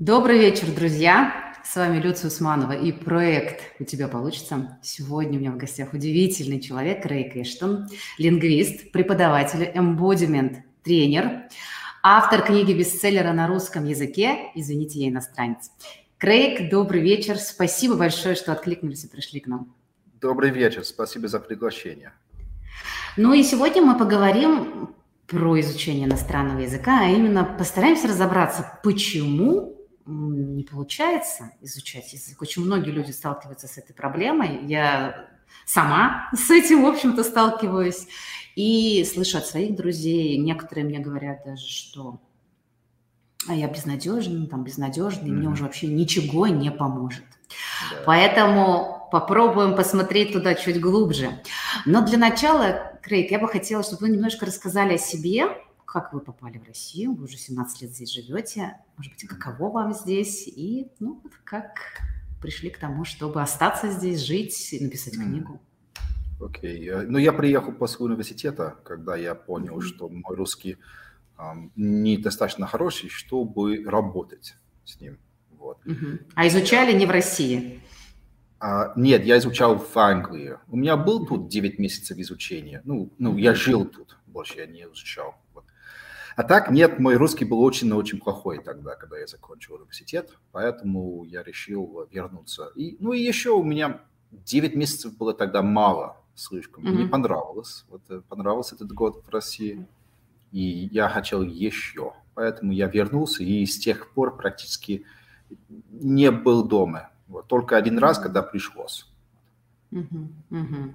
Добрый вечер, друзья! С вами Люция Усманова и проект «У тебя получится». Сегодня у меня в гостях удивительный человек Рейк Эштон, лингвист, преподаватель, эмбодимент, тренер, автор книги бестселлера на русском языке «Извините, я иностранец». Крейг, добрый вечер. Спасибо большое, что откликнулись и пришли к нам. Добрый вечер. Спасибо за приглашение. Ну и сегодня мы поговорим про изучение иностранного языка, а именно постараемся разобраться, почему не получается изучать язык. Очень многие люди сталкиваются с этой проблемой. Я сама с этим, в общем-то, сталкиваюсь. И слышу от своих друзей, некоторые мне говорят даже, что а я безнадежный, там безнадежный, mm-hmm. мне уже вообще ничего не поможет. Да. Поэтому попробуем посмотреть туда чуть глубже. Но для начала, Крейг, я бы хотела, чтобы вы немножко рассказали о себе, как вы попали в Россию, вы уже 17 лет здесь живете, может быть, каково вам здесь, и ну, как пришли к тому, чтобы остаться здесь, жить и написать книгу. Окей. Okay. Ну, я приехал после университета, когда я понял, mm-hmm. что мой русский um, недостаточно хороший, чтобы работать с ним. Вот. Mm-hmm. А изучали не в России? Uh, нет, я изучал в Англии. У меня был тут 9 месяцев изучения. Ну, ну я жил тут, больше я не изучал. А так, нет, мой русский был очень-очень плохой тогда, когда я закончил университет, поэтому я решил вернуться. И, ну и еще у меня 9 месяцев было тогда мало слишком. Mm-hmm. Мне понравилось. Вот э, понравился этот год в России. И я хотел еще. Поэтому я вернулся и с тех пор практически не был дома. Вот, только один раз, когда пришлось. Mm-hmm. Mm-hmm.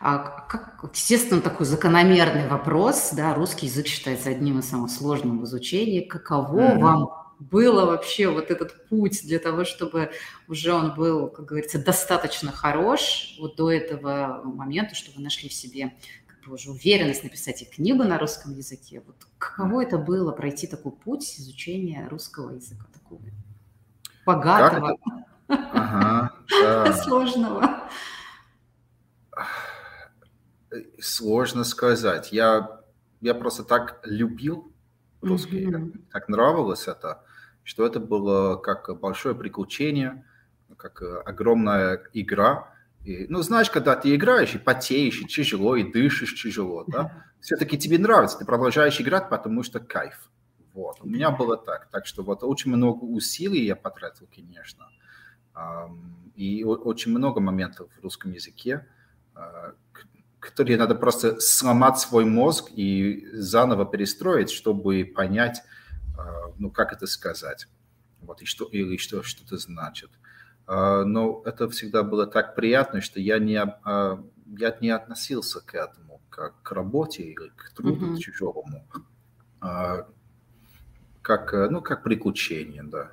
А как, естественно, такой закономерный вопрос, да, русский язык считается одним из самых сложных в изучении. Каково mm-hmm. вам было вообще вот этот путь для того, чтобы уже он был, как говорится, достаточно хорош вот до этого момента, чтобы вы нашли в себе как бы уже уверенность написать и книгу на русском языке. Вот каково это было пройти такой путь изучения русского языка, такого богатого, ага, да. сложного? Сложно сказать. Я, я просто так любил русский, mm-hmm. так нравилось это, что это было как большое приключение, как огромная игра. И, ну, знаешь, когда ты играешь и потеешь, и тяжело, и дышишь тяжело, да, все-таки тебе нравится, ты продолжаешь играть, потому что кайф. Вот, у меня было так. Так что вот очень много усилий я потратил, конечно. И очень много моментов в русском языке, а, которые надо просто сломать свой мозг и заново перестроить, чтобы понять, а, ну, как это сказать, вот, и что, или что, что это значит. А, но это всегда было так приятно, что я не, а, я не относился к этому, как к работе или к труду mm-hmm. чужому, как, ну, как приключение, да.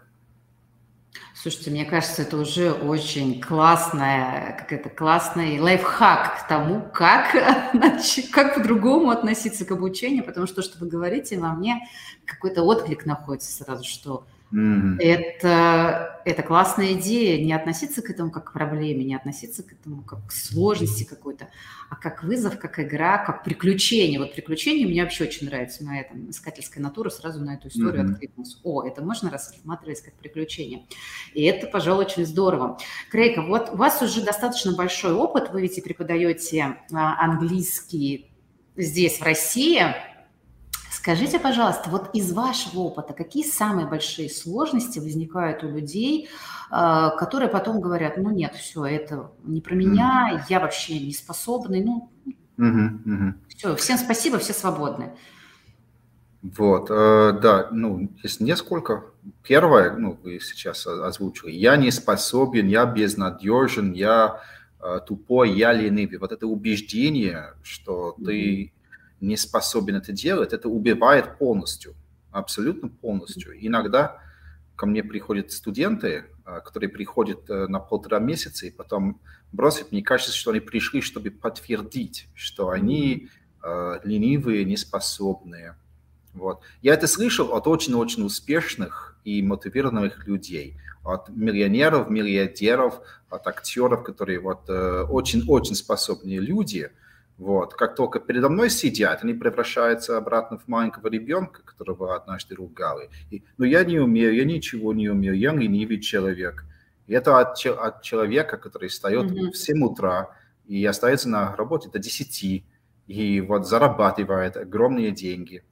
Слушайте, мне кажется, это уже очень классная, как это, классный лайфхак к тому, как, как по-другому относиться к обучению, потому что то, что вы говорите, во мне какой-то отклик находится сразу, что Mm-hmm. Это, это классная идея, не относиться к этому как к проблеме, не относиться к этому как к сложности какой-то, а как вызов, как игра, как приключение. Вот приключение мне вообще очень нравится, моя там искательская натура сразу на эту историю mm-hmm. откликнулась. О, это можно рассматривать как приключение. И это, пожалуй, очень здорово. Крейка, вот у вас уже достаточно большой опыт, вы ведь и преподаете а, английский здесь, в России – Скажите, пожалуйста, вот из вашего опыта, какие самые большие сложности возникают у людей, а, которые потом говорят, ну нет, все, это не про меня, mm-hmm. я вообще не способный, ну mm-hmm. Mm-hmm. все, всем спасибо, все свободны. Вот, э, да, ну, есть несколько. Первое, ну, вы сейчас озвучили, я не способен, я безнадежен, я э, тупой, я ленивый. Вот это убеждение, что mm-hmm. ты не способен это делать, это убивает полностью, абсолютно полностью. Иногда ко мне приходят студенты, а, которые приходят э, на полтора месяца и потом бросят. Мне кажется, что они пришли, чтобы подтвердить, что они э, ленивые, неспособные. Вот. Я это слышал от очень-очень успешных и мотивированных людей, от миллионеров, миллиардеров, от актеров, которые вот э, очень-очень способные люди – Вот. Как только передо мной сидят, они превращаются обратно в маленького ребенка, которого однажды ругали. И, Но я не умею, я ничего не умею, я ленивый человек. И это от, от человека, который встает mm-hmm. в 7 утра и остается на работе до 10, и вот зарабатывает огромные деньги.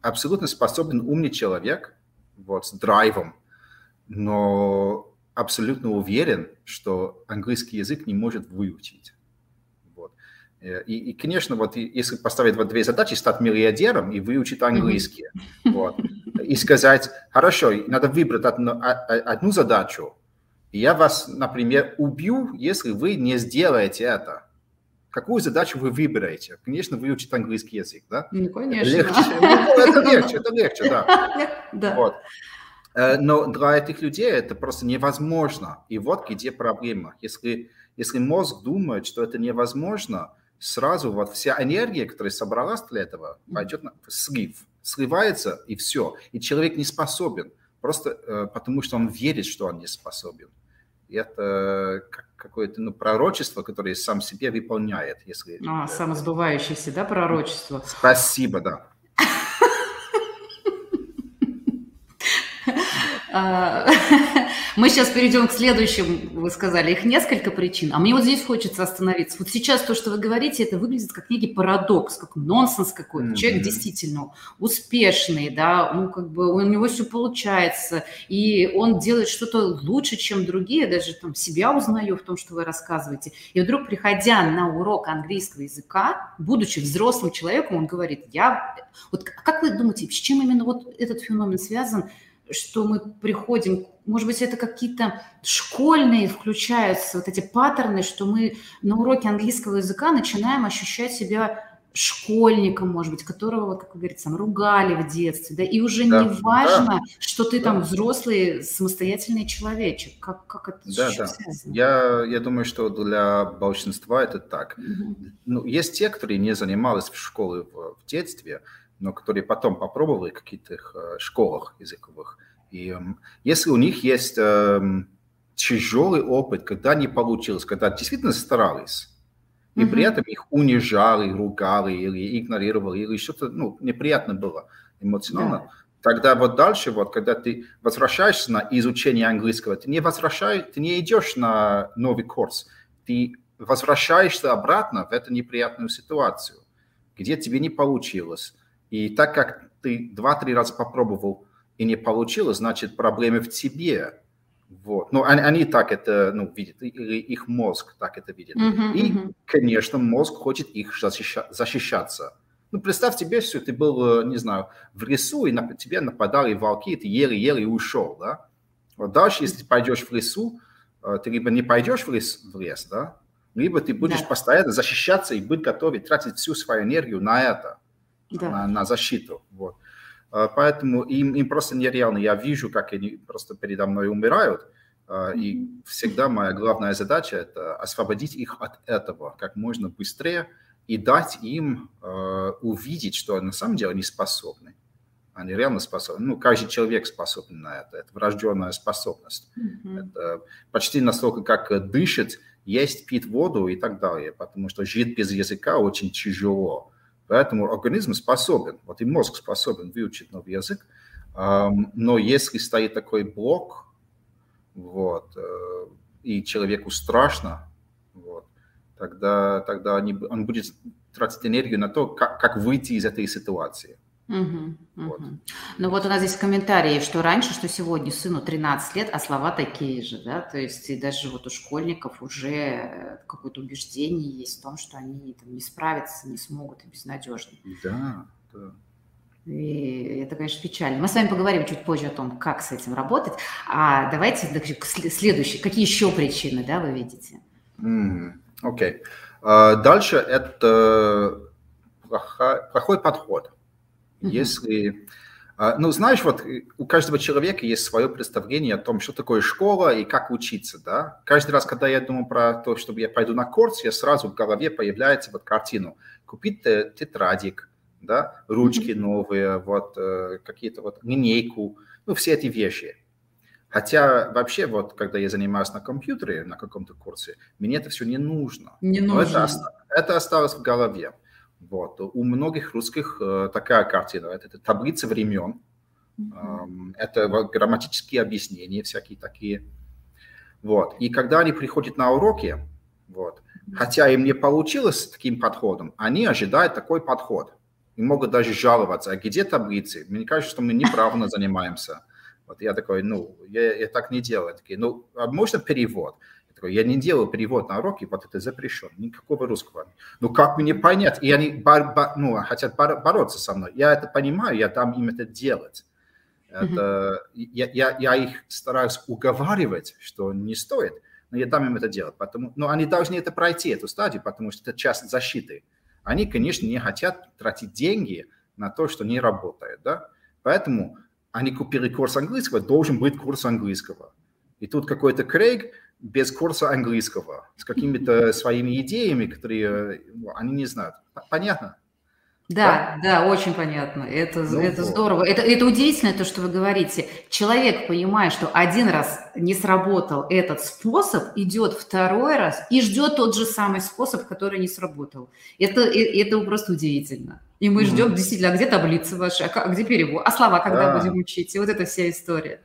Абсолютно способен умный человек, вот, с драйвом, но абсолютно уверен, что английский язык не может выучить. Э, и, и, конечно, вот если поставить вот две задачи, стать миллиардером и выучить английский, mm-hmm. вот, и сказать, хорошо, надо выбрать одну, одну задачу, я вас, например, убью, если вы не сделаете это. Какую задачу вы выбираете? Конечно, выучить английский язык, да? Ну, конечно. Легче. Ну, это легче, это легче, да. да. Вот. Э, но для этих людей это просто невозможно. И вот где проблема. Если, если мозг думает, что это невозможно, сразу вот вся энергия, которая собралась для этого, пойдет на слив. Сливается, и все. И человек не способен, просто э, потому что он верит, что он не способен. И это какое-то ну, пророчество, которое сам себе выполняет. Если а, это... самосбывающееся, да, пророчество? Спасибо, да. Мы сейчас перейдем к следующему, вы сказали, их несколько причин, а мне вот здесь хочется остановиться. Вот сейчас то, что вы говорите, это выглядит как некий парадокс, как нонсенс какой-то. Mm-hmm. Человек действительно успешный, да, ну как бы у него все получается, и он делает что-то лучше, чем другие, даже там себя узнаю в том, что вы рассказываете. И вдруг, приходя на урок английского языка, будучи взрослым человеком, он говорит, я... Вот как вы думаете, с чем именно вот этот феномен связан? Что мы приходим, может быть, это какие-то школьные включаются вот эти паттерны, что мы на уроке английского языка начинаем ощущать себя школьником, может быть, которого, вот, как вы говорите, там, ругали в детстве, да, и уже да, не важно, да, что ты да. там взрослый, самостоятельный человечек. Как, как это да, да. связано? Я, я думаю, что для большинства это так. Угу. Ну, есть те, которые не занимались в школе в, в детстве, но которые потом попробовали в каких-то э, школах языковых. И эм, если у них есть эм, тяжелый опыт, когда не получилось, когда действительно старались, и mm-hmm. при этом их унижали, ругали или игнорировали, или что-то ну, неприятно было эмоционально, yeah. тогда вот дальше, вот, когда ты возвращаешься на изучение английского, ты не возвращаешь, ты не идешь на новый курс, ты возвращаешься обратно в эту неприятную ситуацию, где тебе не получилось, и так как ты два-три раза попробовал и не получилось, значит, проблемы в тебе. Вот. Ну, они, они так это ну, видят, или их мозг так это видит. Uh-huh, и, uh-huh. конечно, мозг хочет их защища- защищаться. Ну, представь тебе, что ты был, не знаю, в лесу, и на тебя нападали волки, ты еле-еле ушел, да? Вот дальше, если ты пойдешь в лесу, э, ты либо не пойдешь в лес, в лес да? Либо ты будешь да. постоянно защищаться и быть готов тратить всю свою энергию на это да. на, на защиту. Вот. А, поэтому им, им просто нереально. Я вижу, как они просто передо мной умирают. Mm-hmm. И всегда моя главная задача – это освободить их от этого как можно быстрее и дать им э, увидеть, что на самом деле они способны. Они реально способны. Ну, каждый человек способен на это. Это врожденная способность. Mm-hmm. Это почти настолько, как дышать, есть, пить воду и так далее. Потому что жить без языка очень тяжело. Поэтому организм способен, вот и мозг способен выучить новый язык, но если стоит такой блок, вот, э, и человеку страшно, вот, тогда, тогда он будет тратить энергию на то, как, как выйти из этой ситуации. Угу, вот. Ну вот у нас здесь комментарии, что раньше, что сегодня сыну 13 лет, а слова такие же, да, то есть и даже вот у школьников уже какое-то убеждение есть в том, что они там, не справятся, не смогут и безнадежны. Да, да. И это, конечно, печально. Мы с вами поговорим чуть позже о том, как с этим работать. А давайте следующий. Какие еще причины, да, вы видите? Окей. Mm, okay. uh, дальше это плохой подход. Если, а, ну, знаешь, вот э, у каждого человека есть свое представление о том, что такое школа и как учиться, да. Каждый раз, когда я думаю про то, чтобы я пойду на курс, я сразу в голове появляется вот картину. Купить тетрадик, да, ручки новые, вот э, какие-то вот линейку, ну, все эти вещи. Хотя вообще вот, когда я занимаюсь на компьютере, на каком-то курсе, мне это все не нужно. Не нужно. это, это осталось в голове. Вот. У многих русских э, такая картина. Это, это таблица времен, mm-hmm. это грамматические объяснения всякие такие. Вот. И когда они приходят на уроки, вот, хотя им не получилось с таким подходом, они ожидают такой подход. И могут даже жаловаться, а где таблицы? Мне кажется, что мы неправильно занимаемся. Вот я такой, ну, я, я так не делаю. Такие, ну, а можно перевод? Я такой, я не делаю перевод на уроки, вот это запрещено. Никакого русского. Ну, как мне понять? И они бар, бар, ну, хотят бар, бороться со мной. Я это понимаю, я дам им это делать. Это, mm-hmm. я, я, я их стараюсь уговаривать, что не стоит, но я дам им это делать. Потому, но они должны это пройти, эту стадию, потому что это часть защиты. Они, конечно, не хотят тратить деньги на то, что не работает. Да? Поэтому они купили курс английского, должен быть курс английского. И тут какой-то Крейг без курса английского, с какими-то своими идеями, которые ну, они не знают. Понятно? Да, да, да, очень понятно. Это, ну, это здорово. Это, это удивительно, то, что вы говорите. Человек, понимая, что один раз не сработал этот способ, идет второй раз и ждет тот же самый способ, который не сработал. Это, это просто удивительно. И мы ждем mm-hmm. действительно, а где таблицы ваши, а где перевод, а слова когда да. будем учить, и вот эта вся история.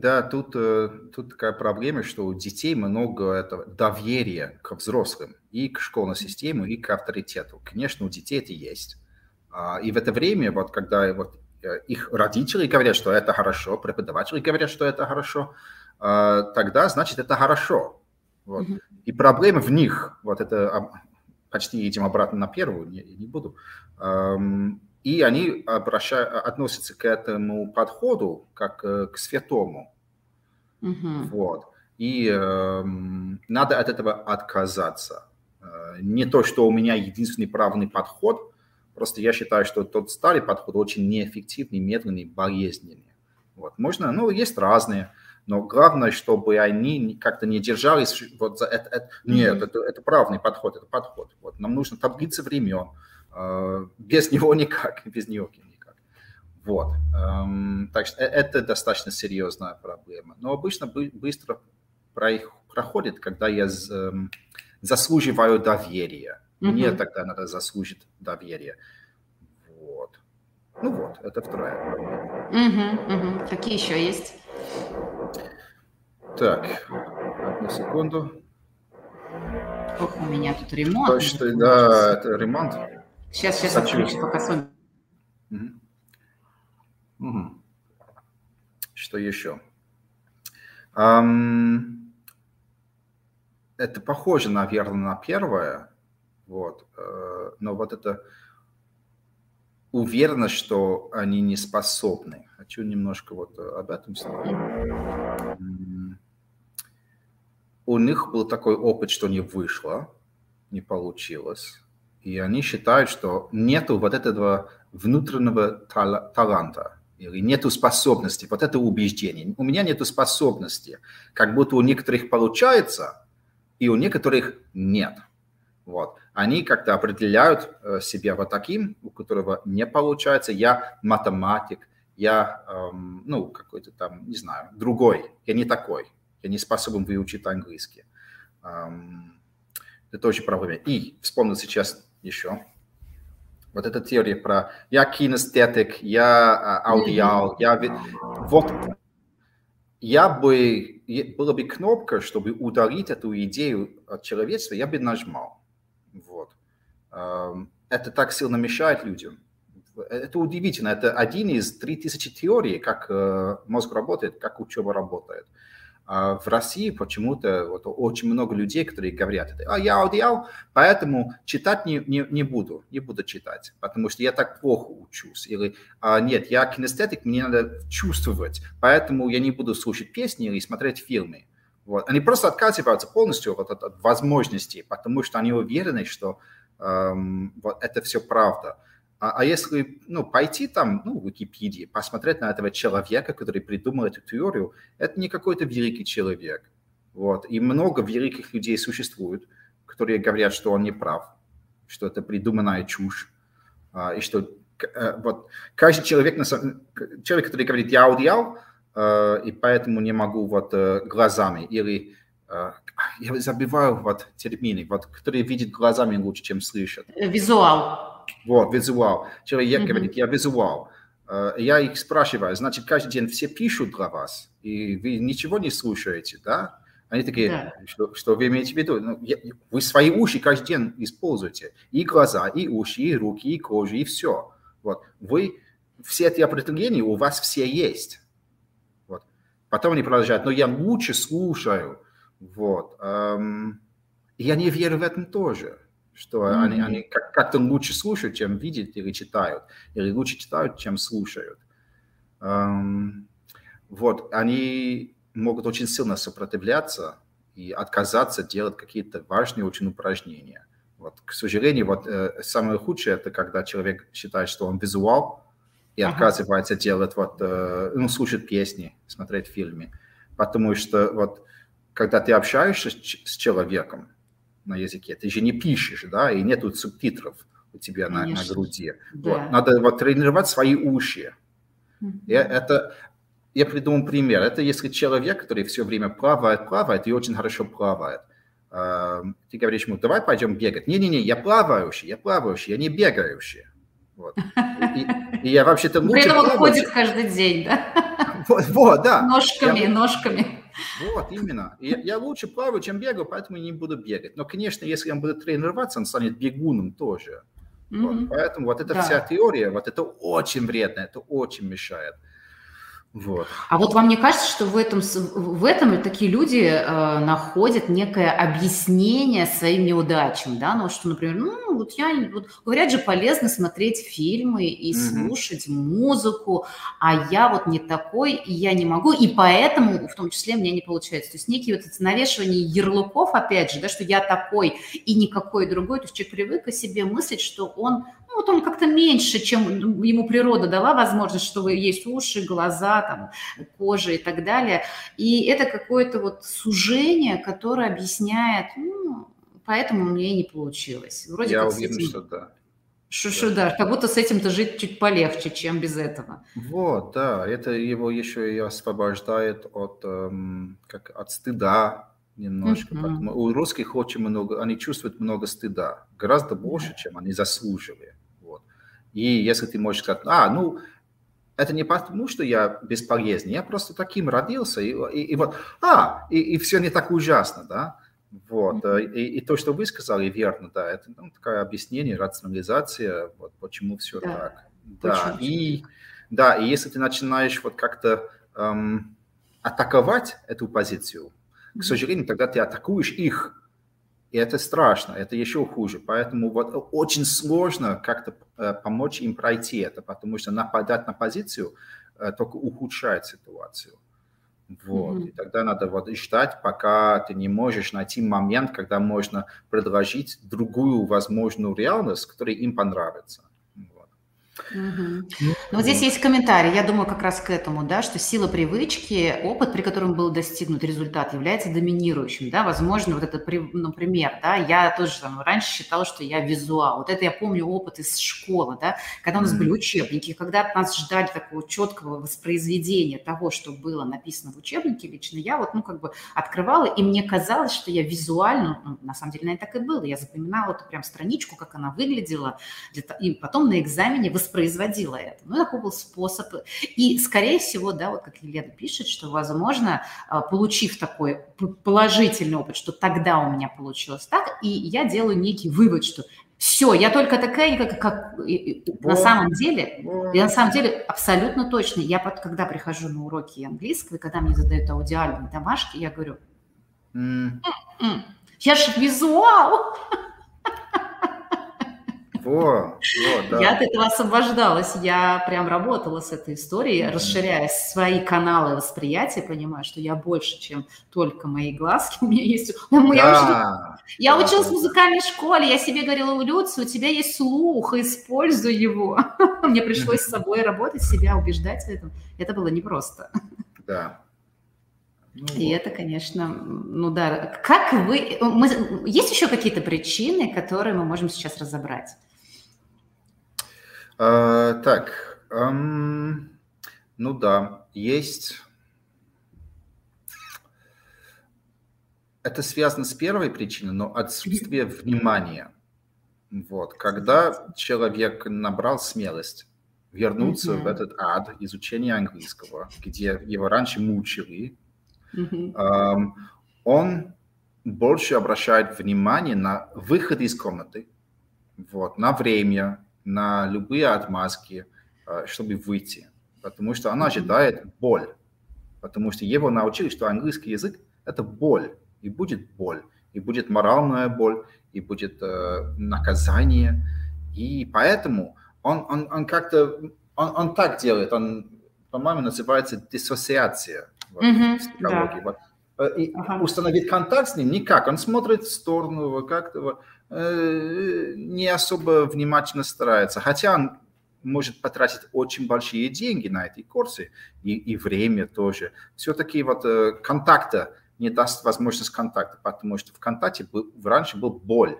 Да, тут, э, тут такая проблема, что у детей много этого доверия к взрослым, и к школьной системе, и к авторитету. Конечно, у детей это есть. А, и в это время, вот когда вот э, их родители говорят, что это хорошо, преподаватели говорят, что это хорошо, а, тогда значит это хорошо. Вот. Mm-hmm. И проблема в них, вот это почти идем обратно на первую, не, не буду. И они обращают, относятся к этому подходу как э, к святому. Mm-hmm. Вот. И э, надо от этого отказаться. Э, не то, что у меня единственный правильный подход, просто я считаю, что тот старый подход очень неэффективный, медленный, болезненный. Вот. Можно, ну, есть разные, но главное, чтобы они как-то не держались вот за это. это нет, mm-hmm. это, это правильный подход, это подход. Вот. Нам нужно таблица времен, без него никак, без него никак. Вот. Эм, так что э, это достаточно серьезная проблема. Но обычно быстро проходит, когда я эм, заслуживаю доверия. Мне mm-hmm. тогда надо заслужить доверие. Вот. Ну вот, это вторая. Mm-hmm, mm-hmm. Какие еще есть? Так, одну секунду. Ох, у меня тут ремонт. Точно, да, это ремонт. Сейчас, сейчас отключу, пока сон. Угу. Угу. Что еще? Um, это похоже, наверное, на первое, вот, uh, но вот это уверенность, что они не способны. Хочу немножко вот об этом сказать. У них был такой опыт, что не вышло, не получилось и они считают, что нету вот этого внутреннего таланта или нету способности, вот это убеждение. У меня нету способности, как будто у некоторых получается, и у некоторых нет. Вот. Они как-то определяют э, себя вот таким, у которого не получается. Я математик, я, эм, ну, какой-то там, не знаю, другой. Я не такой. Я не способен выучить английский. Эм, это очень проблема. И вспомнил сейчас еще. Вот эта теория про я кинестетик, я а, аудиал, я... Вот я бы, была бы кнопка, чтобы удалить эту идею от человечества, я бы нажимал. Вот. Это так сильно мешает людям. Это удивительно. Это один из 3000 теорий, как э, мозг работает, как учеба работает. А в России почему-то вот, очень много людей, которые говорят, а я аудиал, поэтому читать не, не, не буду, не буду читать, потому что я так плохо учусь. Или а, нет, я кинестетик, мне надо чувствовать, поэтому я не буду слушать песни или смотреть фильмы. Вот. Они просто отказываются полностью вот от, от возможностей, потому что они уверены, что эм, вот это все правда. А, а если ну, пойти там, ну, в Википедии, посмотреть на этого человека, который придумал эту теорию, это не какой-то великий человек. Вот. И много великих людей существует, которые говорят, что он не прав, что это придуманная чушь, а, и что а, вот каждый человек, человек, который говорит «я аудиал», и поэтому не могу вот глазами или я забиваю вот термины, вот, которые видят глазами лучше, чем слышат. Визуал. Вот, визуал. Человек mm-hmm. говорит, я визуал. Я их спрашиваю, значит, каждый день все пишут для вас, и вы ничего не слушаете, да? Они такие, да. что, что вы имеете в виду? Ну, я, вы свои уши каждый день используете. И глаза, и уши, и руки, и кожу, и все. Вот. Вы, все эти определения у вас все есть. Вот. Потом они продолжают, но я лучше слушаю. Вот. Эм, я не верю в этом тоже, что mm-hmm. они, они как- как-то лучше слушают, чем видят или читают, или лучше читают, чем слушают. Эм, вот, они могут очень сильно сопротивляться и отказаться делать какие-то важные очень упражнения. Вот, к сожалению, вот э, самое худшее это когда человек считает, что он визуал и ага. отказывается делать вот, э, ну, слушать песни, смотреть фильмы, потому что вот когда ты общаешься с человеком на языке, ты же не пишешь, да, и нету субтитров у тебя на, на груди. Да. Вот, надо вот тренировать свои уши. Mm-hmm. И это я придумал пример. Это если человек, который все время плавает, плавает и очень хорошо плавает. Ты говоришь ему, давай пойдем бегать. Не-не-не, я плавающий, я плавающий, я не бегающий. Вот. И, и я вообще-то лучше При этом он ходит каждый день, да? Вот, вот да. Ножками, я, ножками. Вот, именно. Я, я лучше плаваю, чем бегаю, поэтому не буду бегать. Но, конечно, если он будет тренироваться, он станет бегуном тоже. Mm-hmm. Вот, поэтому вот эта да. вся теория, вот это очень вредно, это очень мешает. Вот. А вот вам не кажется, что в этом, в этом такие люди э, находят некое объяснение своим неудачам, да, ну что, например, ну вот я, вот, говорят же, полезно смотреть фильмы и mm-hmm. слушать музыку, а я вот не такой, и я не могу, и поэтому, в том числе, мне не получается. То есть некие вот эти навешивания ярлыков, опять же, да, что я такой и никакой другой, то есть человек привык о себе мыслить, что он ну, вот он как-то меньше, чем ему природа дала возможность, что есть уши, глаза, там, кожа и так далее. И это какое-то вот сужение, которое объясняет, ну, поэтому мне не получилось. Вроде Я уверен, этим... что да. Шушу, да. да, как будто с этим-то жить чуть полегче, чем без этого. Вот, да, это его еще и освобождает от, эм, как, от стыда, немножко. Mm-hmm. у русских очень много, они чувствуют много стыда, гораздо больше, чем они заслуживают. И если ты можешь сказать, а, ну, это не потому, что я бесполезный, я просто таким родился, и, и, и вот, а, и, и все не так ужасно, да, вот, mm-hmm. и, и то, что вы сказали, верно, да, это ну, такое объяснение, рационализация, вот, почему все да. так. Да, и, да, и если ты начинаешь вот как-то эм, атаковать эту позицию, к сожалению, тогда ты атакуешь их, и это страшно, это еще хуже. Поэтому вот очень сложно как-то э, помочь им пройти это, потому что нападать на позицию э, только ухудшает ситуацию. Вот. Mm-hmm. И тогда надо вот ждать, пока ты не можешь найти момент, когда можно предложить другую возможную реальность, которая им понравится. Угу. Ну, вот здесь есть комментарий, я думаю как раз к этому, да, что сила привычки, опыт, при котором был достигнут результат, является доминирующим, да, возможно, вот это, например, да, я тоже там, раньше считала, что я визуал, вот это я помню опыт из школы, да, когда у нас были учебники, когда от нас ждали такого четкого воспроизведения того, что было написано в учебнике, лично я вот, ну, как бы открывала, и мне казалось, что я визуально, ну, на самом деле, наверное, так и было, я запоминала эту прям страничку, как она выглядела, и потом на экзамене воспроизводила это. Ну, такой был способ. И, скорее всего, да, вот как Елена пишет, что, возможно, а, получив такой положительный опыт, что тогда у меня получилось так, и я делаю некий вывод, что все, я только такая, как, как на самом деле, и на самом деле абсолютно точно. Я под, когда прихожу на уроки английского, и когда мне задают аудиальные домашки, я говорю, mm. я же визуал. Во, во, да. Я от этого освобождалась. Я прям работала с этой историей, mm-hmm. расширяя свои каналы восприятия, понимаю, что я больше, чем только мои глазки. У меня есть... Я, да, я да, училась да. в музыкальной школе, я себе говорила, Люция, у тебя есть слух, используй его. Мне пришлось с собой работать, себя убеждать в этом. Это было непросто. Да. Ну, и это, конечно, ну да. Как вы... Мы, есть еще какие-то причины, которые мы можем сейчас разобрать? А, так, эм, ну да, есть. Это связано с первой причиной, но отсутствие внимания. Вот, когда человек набрал смелость вернуться mm-hmm. в этот ад изучения английского, где его раньше мучили, mm-hmm. эм, он больше обращает внимание на выход из комнаты, вот, на время, на любые отмазки, э, чтобы выйти. Потому что он ожидает боль. Потому что его научили, что английский язык – это боль. И будет боль. И будет моральная боль, и будет э, наказание. И поэтому он, он, он как-то, он, он так делает, он, по-моему, называется диссоциация вот, mm-hmm, в психологии. Да. Вот Э, и ага. установить контакт с ним никак. Он смотрит в сторону, как-то э, не особо внимательно старается. Хотя он может потратить очень большие деньги на эти курсы и, и время тоже. Все-таки вот э, контакта не даст возможность контакта, потому что в контакте был, раньше был боль.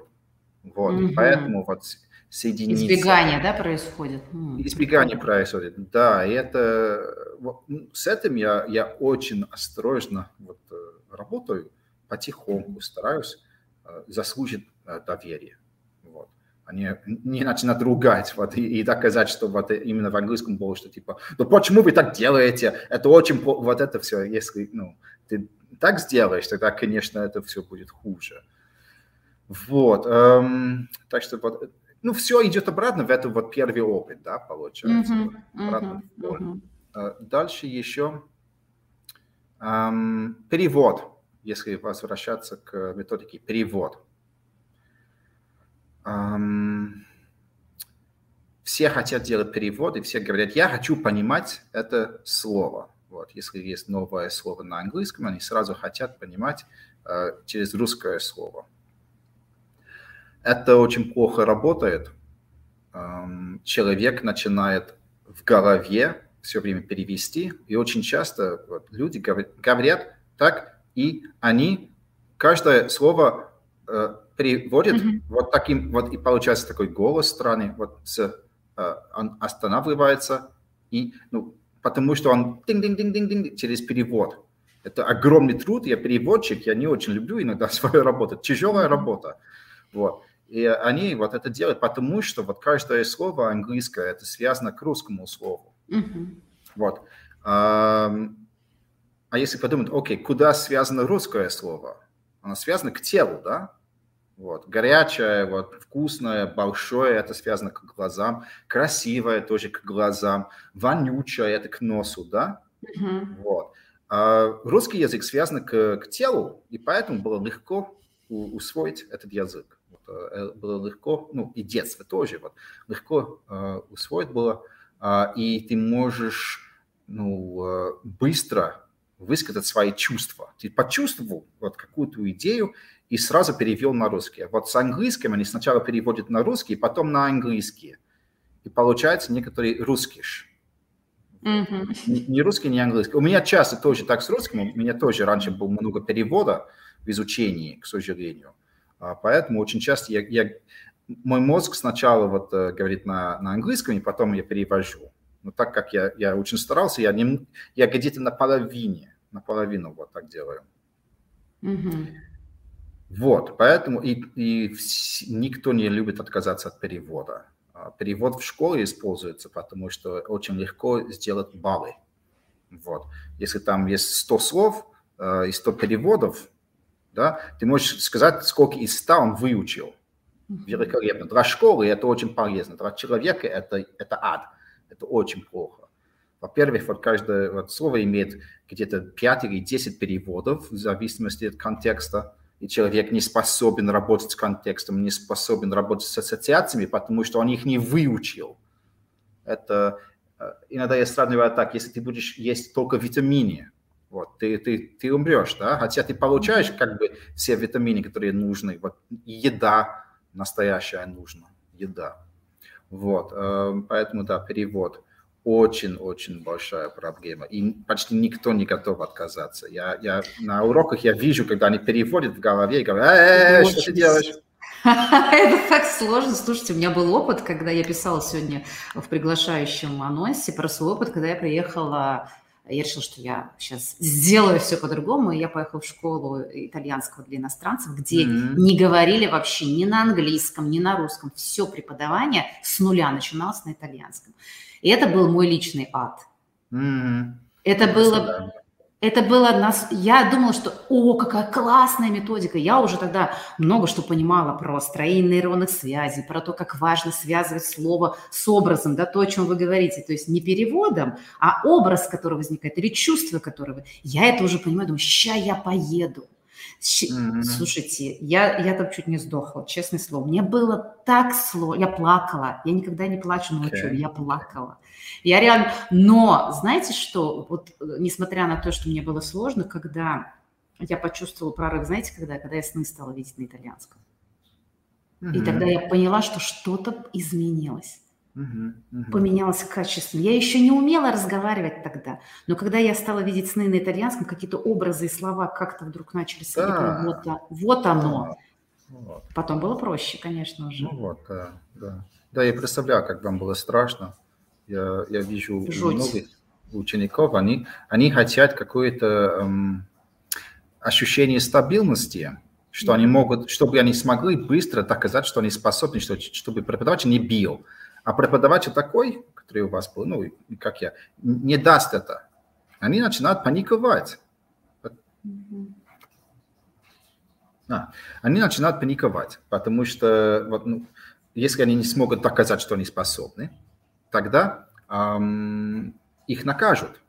Вот, угу. поэтому вот соединиться. Избегание, да, происходит? Избегание происходит, да. И это вот, с этим я, я очень осторожно вот, э, работаю, потихоньку стараюсь э, заслужить э, доверие. Вот. А не, не начинать ругать вот, и, и доказать, что вот именно в английском было, что типа, ну почему вы так делаете? Это очень, вот это все, если ну, ты так сделаешь, тогда, конечно, это все будет хуже. Вот, эм, так что вот ну, все идет обратно в этот вот первый опыт, да, получается. Mm-hmm. Обратно mm-hmm. Mm-hmm. Дальше еще эм, перевод, если возвращаться к методике перевод. Эм, все хотят делать перевод, и все говорят, я хочу понимать это слово. Вот, если есть новое слово на английском, они сразу хотят понимать э, через русское слово. Это очень плохо работает. Человек начинает в голове все время перевести, и очень часто вот, люди говорят так, и они каждое слово э, переводят mm-hmm. вот таким, вот и получается такой голос странный, вот с, э, он останавливается, и, ну, потому что он динг-динг-динг-динг через перевод. Это огромный труд, я переводчик, я не очень люблю иногда свою работу, тяжелая работа. Вот. И они вот это делают, потому что вот каждое слово английское, это связано к русскому слову. Mm-hmm. Вот. А, а если подумать, окей, куда связано русское слово? Оно связано к телу, да? Вот. Горячее, вот, вкусное, большое, это связано к глазам. Красивое тоже к глазам. Вонючее, это к носу, да? Mm-hmm. Вот. А русский язык связан к, к телу, и поэтому было легко усвоить этот язык. Э, было легко, ну и детство тоже, вот, легко э, усвоить было, э, и ты можешь ну, э, быстро высказать свои чувства. Ты почувствовал вот какую-то идею и сразу перевел на русский. Вот с английским они сначала переводят на русский, потом на английский. И получается некоторый русскиш. Mm-hmm. Не русский, не английский. У меня часто тоже так с русским. У меня тоже раньше было много перевода в изучении, к сожалению. А поэтому очень часто я, я, мой мозг сначала вот э, говорит на, на английском, и потом я перевожу. Но так как я, я очень старался, я, не, я где-то на половине, наполовину вот так делаю. Mm-hmm. Вот, поэтому и, и никто не любит отказаться от перевода. А перевод в школе используется, потому что очень легко сделать баллы. Вот. Если там есть 100 слов э, и 100 переводов, да, ты можешь сказать, сколько из ста он выучил. Великолепно. Для школы это очень полезно, для человека это, это ад, это очень плохо. Во-первых, вот каждое вот слово имеет где-то 5 или 10 переводов в зависимости от контекста, и человек не способен работать с контекстом, не способен работать с ассоциациями, потому что он их не выучил. Это э, иногда я сравниваю так, если ты будешь есть только витамины, вот, ты, ты, ты умрешь, да, хотя ты получаешь как бы все витамины, которые нужны, вот, еда настоящая нужна, еда. Вот, э, поэтому, да, перевод очень-очень большая проблема, и почти никто не готов отказаться. Я, я на уроках я вижу, когда они переводят в голове и говорят, э, что ты делаешь? Это так сложно. Слушайте, у меня был опыт, когда я писала сегодня в приглашающем анонсе про свой опыт, когда я приехала Я решила, что я сейчас сделаю все по-другому, и я поехала в школу итальянского для иностранцев, где mm-hmm. не говорили вообще ни на английском, ни на русском. Все преподавание с нуля начиналось на итальянском. И это был мой личный ад. Mm-hmm. Это было это было нас. Я думала, что о, какая классная методика. Я уже тогда много что понимала про строение нейронных связей, про то, как важно связывать слово с образом, да, то, о чем вы говорите. То есть не переводом, а образ, который возникает, или чувство, которое... Я это уже понимаю, думаю, ща я поеду. Mm-hmm. Слушайте, я, я там чуть не сдохла, честное слово. Мне было так сложно. Я плакала. Я никогда не плачу на учебе, okay. я плакала. Я реально... Но знаете что? Вот э, несмотря на то, что мне было сложно, когда я почувствовала прорыв, знаете, когда? Когда я сны стала видеть на итальянском. Mm-hmm. И тогда я поняла, что что-то изменилось. Uh-huh. Поменялось качественно. Я еще не умела разговаривать тогда, но когда я стала видеть сны на итальянском, какие-то образы и слова как-то вдруг начали да. вот, вот оно. Вот. Потом было проще, конечно уже. Ну вот, да, да. Да, я представляю, как вам было страшно. Я, я вижу Жуть. многих учеников, они, они хотят какое-то эм, ощущение стабильности, что они могут, чтобы они смогли быстро доказать, что они способны, что, чтобы преподаватель не бил. А преподаватель такой, который у вас был, ну, как я, не даст это. Они начинают паниковать. А, они начинают паниковать, потому что вот, ну, если они не смогут доказать, что они способны, тогда эм, их накажут.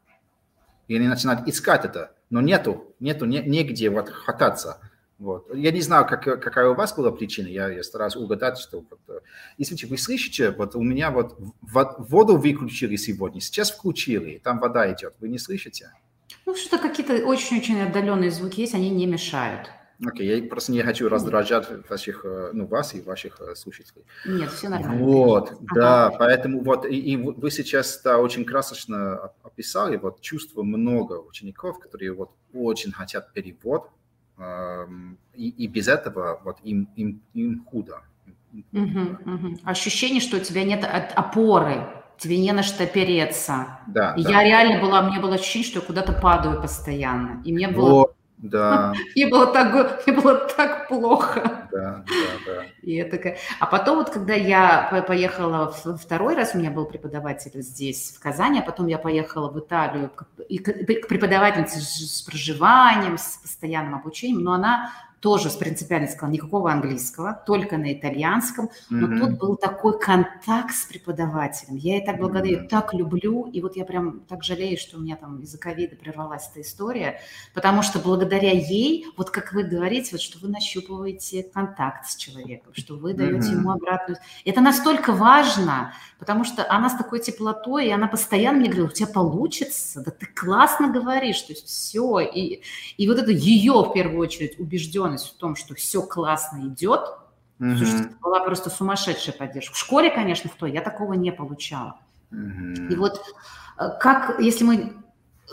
И они начинают искать это, но нету, нету не, негде вот хвататься. Вот. Я не знаю, как, какая у вас была причина, я, я стараюсь угадать, что... Вот, э, извините, вы слышите, вот у меня вот воду выключили сегодня, сейчас включили, там вода идет, вы не слышите? Ну, что-то какие-то очень-очень отдаленные звуки есть, они не мешают. Окей, okay, я просто не хочу раздражать ваших, э, ну, вас и ваших э, слушателей. Нет, все нормально. Вот, ага. да, поэтому вот, и, и вы сейчас да, очень красочно описали вот чувство много учеников, которые вот очень хотят перевод, и, и без этого вот им, им, им худо. Угу, угу. Ощущение, что у тебя нет опоры, тебе не на что опереться. Да, и да. Я реально была, мне было ощущение, что я куда-то падаю постоянно. И мне было... Вот, да. Мне было так, мне было так плохо. И я такая... А потом вот, когда я поехала второй раз, у меня был преподаватель здесь, в Казани, а потом я поехала в Италию к преподавательнице с проживанием, с постоянным обучением, но она тоже с принципиальной сказала, никакого английского, только на итальянском, но mm-hmm. тут был такой контакт с преподавателем. Я ей так благодарю, mm-hmm. так люблю, и вот я прям так жалею, что у меня там из-за ковида прервалась эта история, потому что благодаря ей, вот как вы говорите, вот что вы нащупываете контакт с человеком, что вы даете mm-hmm. ему обратную... Это настолько важно, потому что она с такой теплотой, и она постоянно мне говорила, у тебя получится, да ты классно говоришь, то есть все, и, и вот это ее в первую очередь убежденность убежденность в том, что все классно идет, mm-hmm. слушайте, была просто сумасшедшая поддержка. В школе, конечно, в той я такого не получала. Mm-hmm. И вот э, как, если мы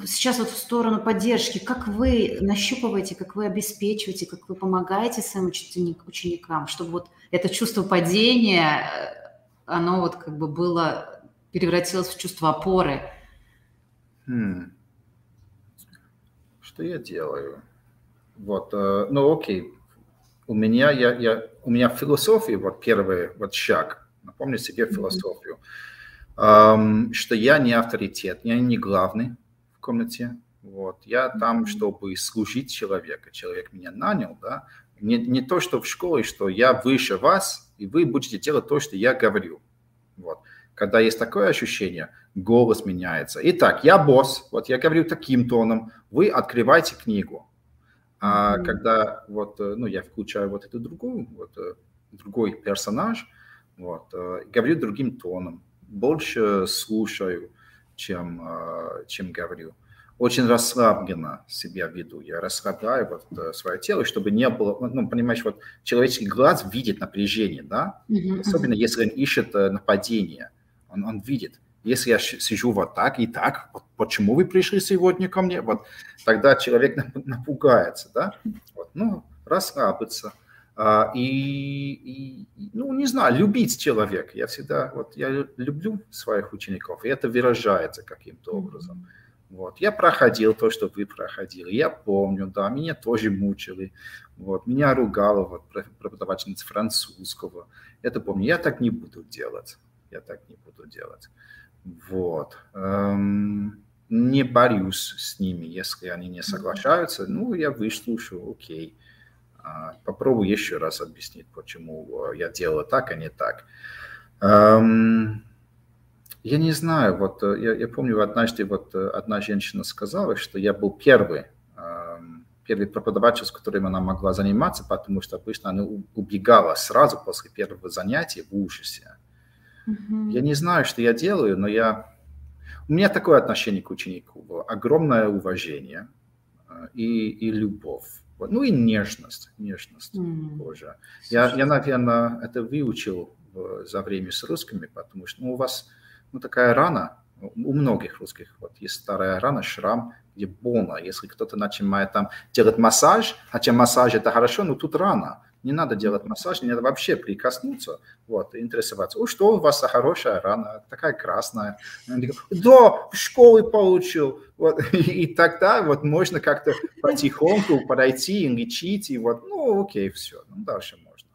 сейчас вот в сторону поддержки, как вы нащупываете, как вы обеспечиваете, как вы помогаете своим ученикам, чтобы вот это чувство падения, э, оно вот как бы было, превратилось в чувство опоры? Hmm. Что я делаю? Вот, э, ну окей, у меня, я, я, у меня философия, вот первый вот шаг, напомню себе философию, эм, что я не авторитет, я не главный в комнате, вот, я там, чтобы служить человека, человек меня нанял, да, не, не то, что в школе, что я выше вас, и вы будете делать то, что я говорю, вот. Когда есть такое ощущение, голос меняется. Итак, я босс, вот я говорю таким тоном, вы открывайте книгу, а mm-hmm. когда вот, э, ну, я включаю вот эту другую, вот, э, другой персонаж, вот, э, говорю другим тоном, больше слушаю, чем, чем говорю. Очень расслабленно себя веду. Я расслабляю вот свое тело, чтобы не было, ну, понимаешь, вот человеческий глаз видит напряжение, да? Mm-hmm. Особенно если он ищет нападение, он, он видит. Если я сижу вот так и так, вот почему вы пришли сегодня ко мне? Вот тогда человек напугается, да? Вот, ну, расслабиться. А, и, и, ну, не знаю, любить человека. Я всегда, вот, я люблю своих учеников, и это выражается каким-то образом. Вот. Я проходил то, что вы проходили. Я помню, да, меня тоже мучили. Вот. Меня ругала вот, преподавательница французского. Это помню. Я так не буду делать. Я так не буду делать. Вот. Эм, не борюсь с ними, если они не соглашаются. Ну, я выслушаю, окей. А, попробую еще раз объяснить, почему я делаю так, а не так. Эм, я не знаю, вот э, я, я помню однажды вот э, одна женщина сказала, что я был первый, первый преподаватель, с которым она могла заниматься, потому что обычно она убегала сразу после первого занятия в ужасе. Mm-hmm. Я не знаю, что я делаю, но я... У меня такое отношение к ученику, огромное уважение э, и, и любовь. Ну и нежность, нежность mm. тоже. Я, я, наверное, это выучил за время с русскими, потому что ну, у вас ну, такая рана, у многих русских вот есть старая рана, шрам, где больно. Если кто-то начинает там делать массаж, хотя массаж это хорошо, но тут рана. Не надо делать массаж, не надо вообще прикоснуться, вот, интересоваться. О, что у вас хорошая рана, такая красная. Да, в школе получил. Вот, и тогда вот можно как-то потихоньку подойти и лечить, и вот, ну, окей, все, ну, дальше можно.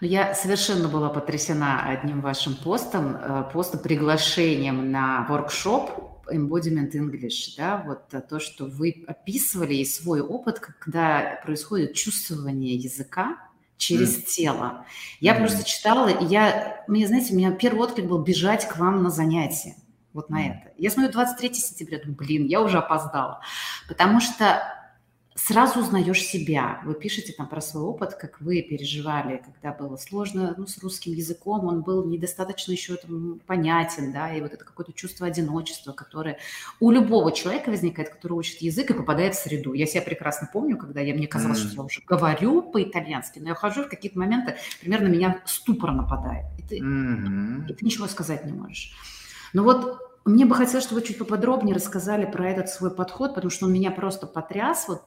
Ну, я совершенно была потрясена одним вашим постом, э, постом приглашением на воркшоп Embodiment English, да, вот то, что вы описывали и свой опыт, когда происходит чувствование языка через mm. тело. Я mm. просто читала, и я, мне, знаете, у меня первый отклик был бежать к вам на занятия вот на это. Я смотрю 23 сентября, думаю, блин, я уже опоздала. Потому что сразу узнаешь себя. Вы пишете там про свой опыт, как вы переживали, когда было сложно ну, с русским языком, он был недостаточно еще там, понятен, да, и вот это какое-то чувство одиночества, которое у любого человека возникает, который учит язык и попадает в среду. Я себя прекрасно помню, когда я, мне казалось, mm. что я уже говорю по-итальянски, но я хожу в какие-то моменты, примерно меня ступор нападает, и ты, mm-hmm. и ты ничего сказать не можешь. Но вот мне бы хотелось, чтобы вы чуть поподробнее рассказали про этот свой подход, потому что он меня просто потряс. Вот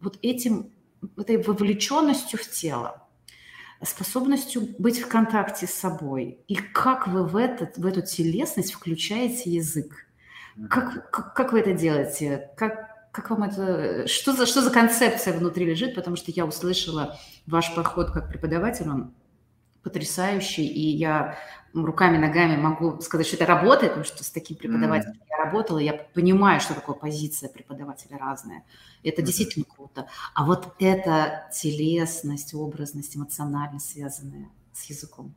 вот этим, этой вовлеченностью в тело, способностью быть в контакте с собой. И как вы в, этот, в эту телесность включаете язык? Как, как, как вы это делаете? Как, как вам это... Что за, что за концепция внутри лежит? Потому что я услышала ваш подход как преподаватель, он потрясающий, и я руками, ногами могу сказать, что это работает, потому что с таким преподавателем mm. я работала, я понимаю, что такое позиция преподавателя разная. Это mm. действительно круто. А вот эта телесность, образность, эмоциональность, связанная с языком.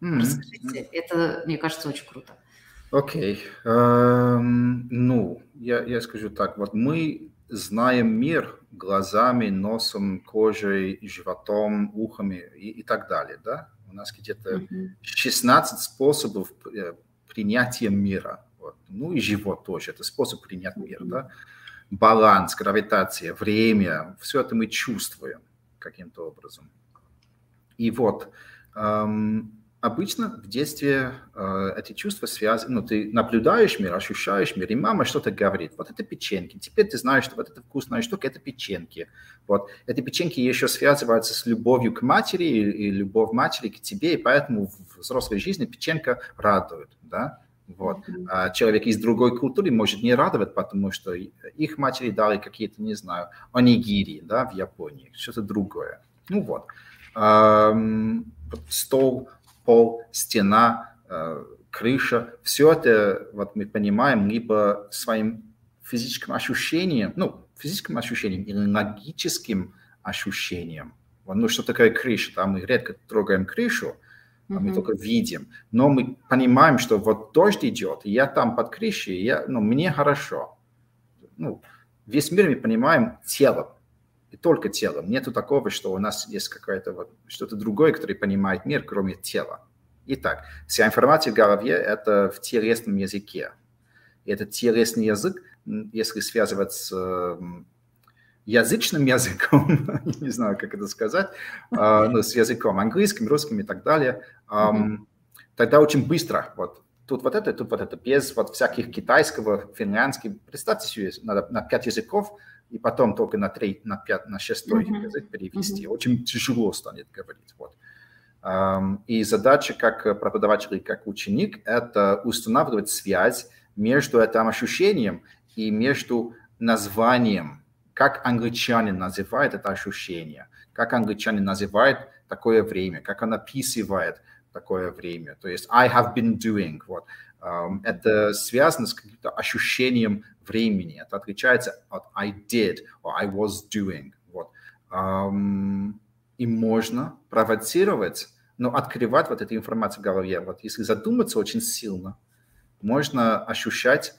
Mm. Расскажите, это, мне кажется, очень круто. Окей. Okay. Um, ну, я, я скажу так. Вот мы знаем мир глазами, носом, кожей, животом, ухами и, и так далее, да? Нас где-то 16 способов э, принятия мира. Вот. Ну и живот тоже, это способ принять мир. Да? Баланс, гравитация, время, все это мы чувствуем каким-то образом. И вот, эм, обычно в детстве э, эти чувства связаны, ну, ты наблюдаешь мир, ощущаешь мир, и мама что-то говорит, вот это печеньки, теперь ты знаешь, что вот эта вкусная штука – это печеньки. Вот. Эти печеньки еще связываются с любовью к матери и, и любовь матери к тебе, и поэтому в взрослой жизни печенька радует, да. Вот. А человек из другой культуры может не радовать, потому что их матери дали какие-то, не знаю, онигири, да, в Японии, что-то другое. Ну вот. Эм, стол пол, стена, э, крыша, все это вот мы понимаем либо своим физическим ощущением, ну, физическим ощущением или логическим ощущением. Ну, что такое крыша? Там мы редко трогаем крышу, mm-hmm. мы только видим. Но мы понимаем, что вот дождь идет, и я там под крышей, я, ну, мне хорошо. Ну, весь мир мы понимаем телом, и только телом. Нету такого, что у нас есть какое-то вот что-то другое, которое понимает мир, кроме тела. Итак, вся информация в голове – это в телесном языке. И этот телесный язык, если связывать с язычным языком, не знаю, как это сказать, а, ну, с языком английским, русским и так далее, тогда очень быстро вот тут вот это, тут вот это, без вот всяких китайского, финляндского. Представьте себе, надо на пять языков – и потом только на, третий, на, пят, на шестой mm-hmm. язык перевести. Mm-hmm. Очень тяжело станет говорить. Вот. И задача как преподаватель и как ученик – это устанавливать связь между этим ощущением и между названием, как англичанин называет это ощущение, как англичанин называет такое время, как он описывает такое время. То есть I have been doing. Вот. Это связано с каким-то ощущением времени. Это отличается от I did or I was doing. Вот. И можно провоцировать, но открывать вот эту информацию в голове. Вот если задуматься очень сильно, можно ощущать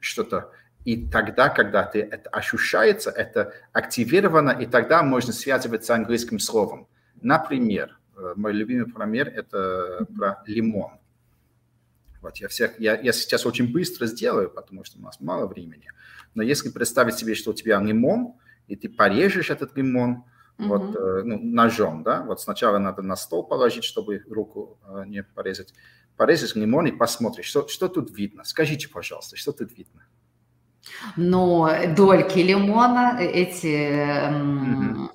что-то. И тогда, когда ты это ощущается, это активировано, и тогда можно связывать с английским словом. Например, э, мой любимый пример – это про лимон. Вот я, всех, я, я сейчас очень быстро сделаю, потому что у нас мало времени. Но если представить себе, что у тебя лимон, и ты порежешь этот лимон mm-hmm. вот, э, ну, ножом, да, вот сначала надо на стол положить, чтобы руку э, не порезать. Порезать лимон и посмотришь, что, что тут видно. Скажите, пожалуйста, что тут видно? Но дольки лимона, эти, угу.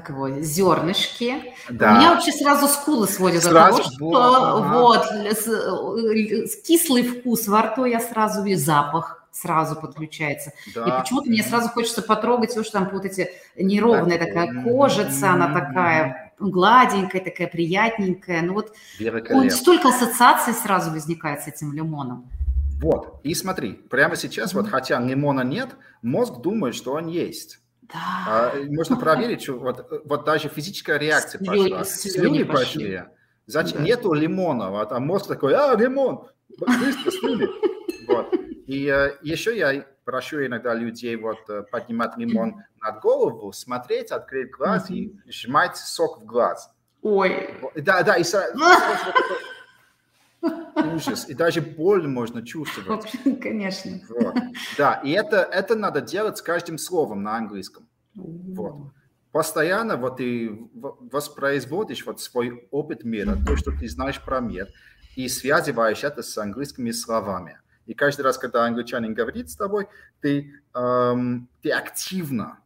Как его, зернышки. Да. У меня вообще сразу скулы сводят сразу, от того, что вот, ага. с, с, кислый вкус во рту я сразу вижу, запах сразу подключается. Да. И почему-то мне сразу хочется потрогать все, что там вот эти неровная да. такая кожица, она такая гладенькая, такая приятненькая. Ну вот столько ассоциаций сразу возникает с этим лимоном. Вот, и смотри, прямо сейчас, mm-hmm. вот хотя лимона нет, мозг думает, что он есть. Да. А, можно проверить, что вот, вот даже физическая реакция слюни, пошла. Слюни пошли. пошли. Зачем? Да. Нету лимона, вот, а мозг такой, а, лимон, быстро слюни. Вот. И uh, еще я прошу иногда людей вот э, поднимать лимон над голову, смотреть, открыть глаз mm-hmm. и сжимать сок в глаз. Ой. Да, да, и сразу, ужас, и даже боль можно чувствовать. Конечно. Вот. Да, и это, это надо делать с каждым словом на английском. Вот. Постоянно вот ты воспроизводишь вот свой опыт мира, то, что ты знаешь про мир, и связываешь это с английскими словами. И каждый раз, когда англичанин говорит с тобой, ты, эм, ты активно,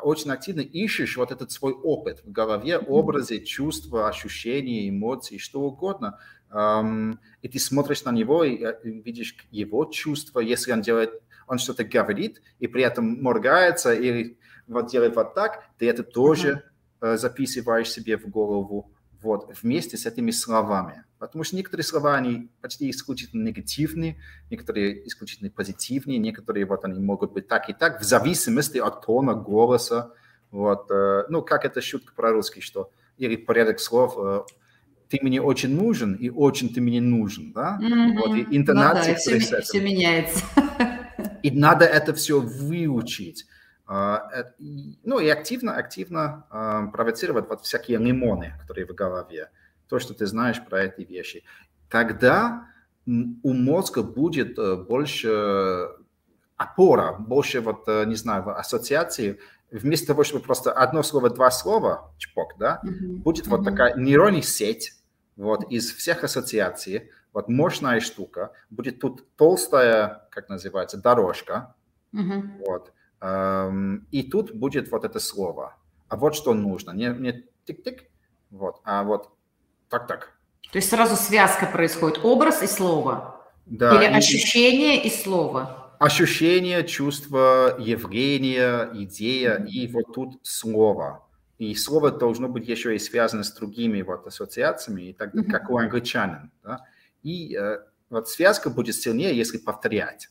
очень активно ищешь вот этот свой опыт в голове, образы, чувства, ощущения, эмоции, что угодно, и ты смотришь на него и э, видишь его чувства, если он делает, он что-то говорит и при этом моргается или вот делает вот так, ты это тоже uh-huh. записываешь себе в голову вот вместе с этими словами. Потому что некоторые слова, они почти исключительно негативные, некоторые исключительно позитивные, некоторые вот они могут быть так и так, в зависимости от тона голоса. Вот, э, ну, как это шутка про русский, что или порядок слов ты мне очень нужен, и очень ты мне нужен, да? Mm-hmm. Вот, и интонация ну, да, все, все меняется. И надо это все выучить. А, э, ну и активно, активно а, провоцировать вот всякие лимоны, которые в голове. То, что ты знаешь про эти вещи. Тогда у мозга будет э, больше опора, больше вот, э, не знаю, ассоциации, вместо того, чтобы просто одно слово, два слова, чпок, да, mm-hmm. будет mm-hmm. вот такая нейронная сеть, вот, из всех ассоциаций, вот мощная штука, будет тут толстая, как называется, дорожка, uh-huh. вот, эм, и тут будет вот это слово. А вот что нужно, не, не тик-тик, вот, а вот так-так. То есть сразу связка происходит, образ и слово? Да. Или и, ощущение и слово? Ощущение, чувство, явление, идея, mm-hmm. и вот тут слово. И слово должно быть еще и связано с другими вот ассоциациями, и так, mm-hmm. как у англичанин. Да? И э, вот связка будет сильнее, если повторять.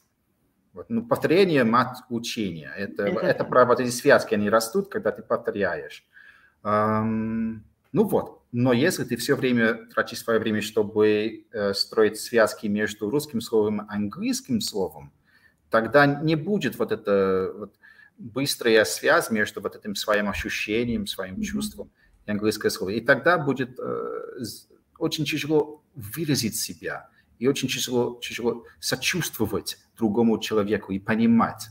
Вот, ну, повторение – мат учения. Это, это, это про вот эти связки, они растут, когда ты повторяешь. Эм, ну вот, но если ты все время тратишь свое время, чтобы э, строить связки между русским словом и английским словом, тогда не будет вот это вот, быстрая связь между вот этим своим ощущением, своим mm-hmm. чувством и английское слово. И тогда будет э, очень тяжело выразить себя и очень тяжело, тяжело сочувствовать другому человеку и понимать.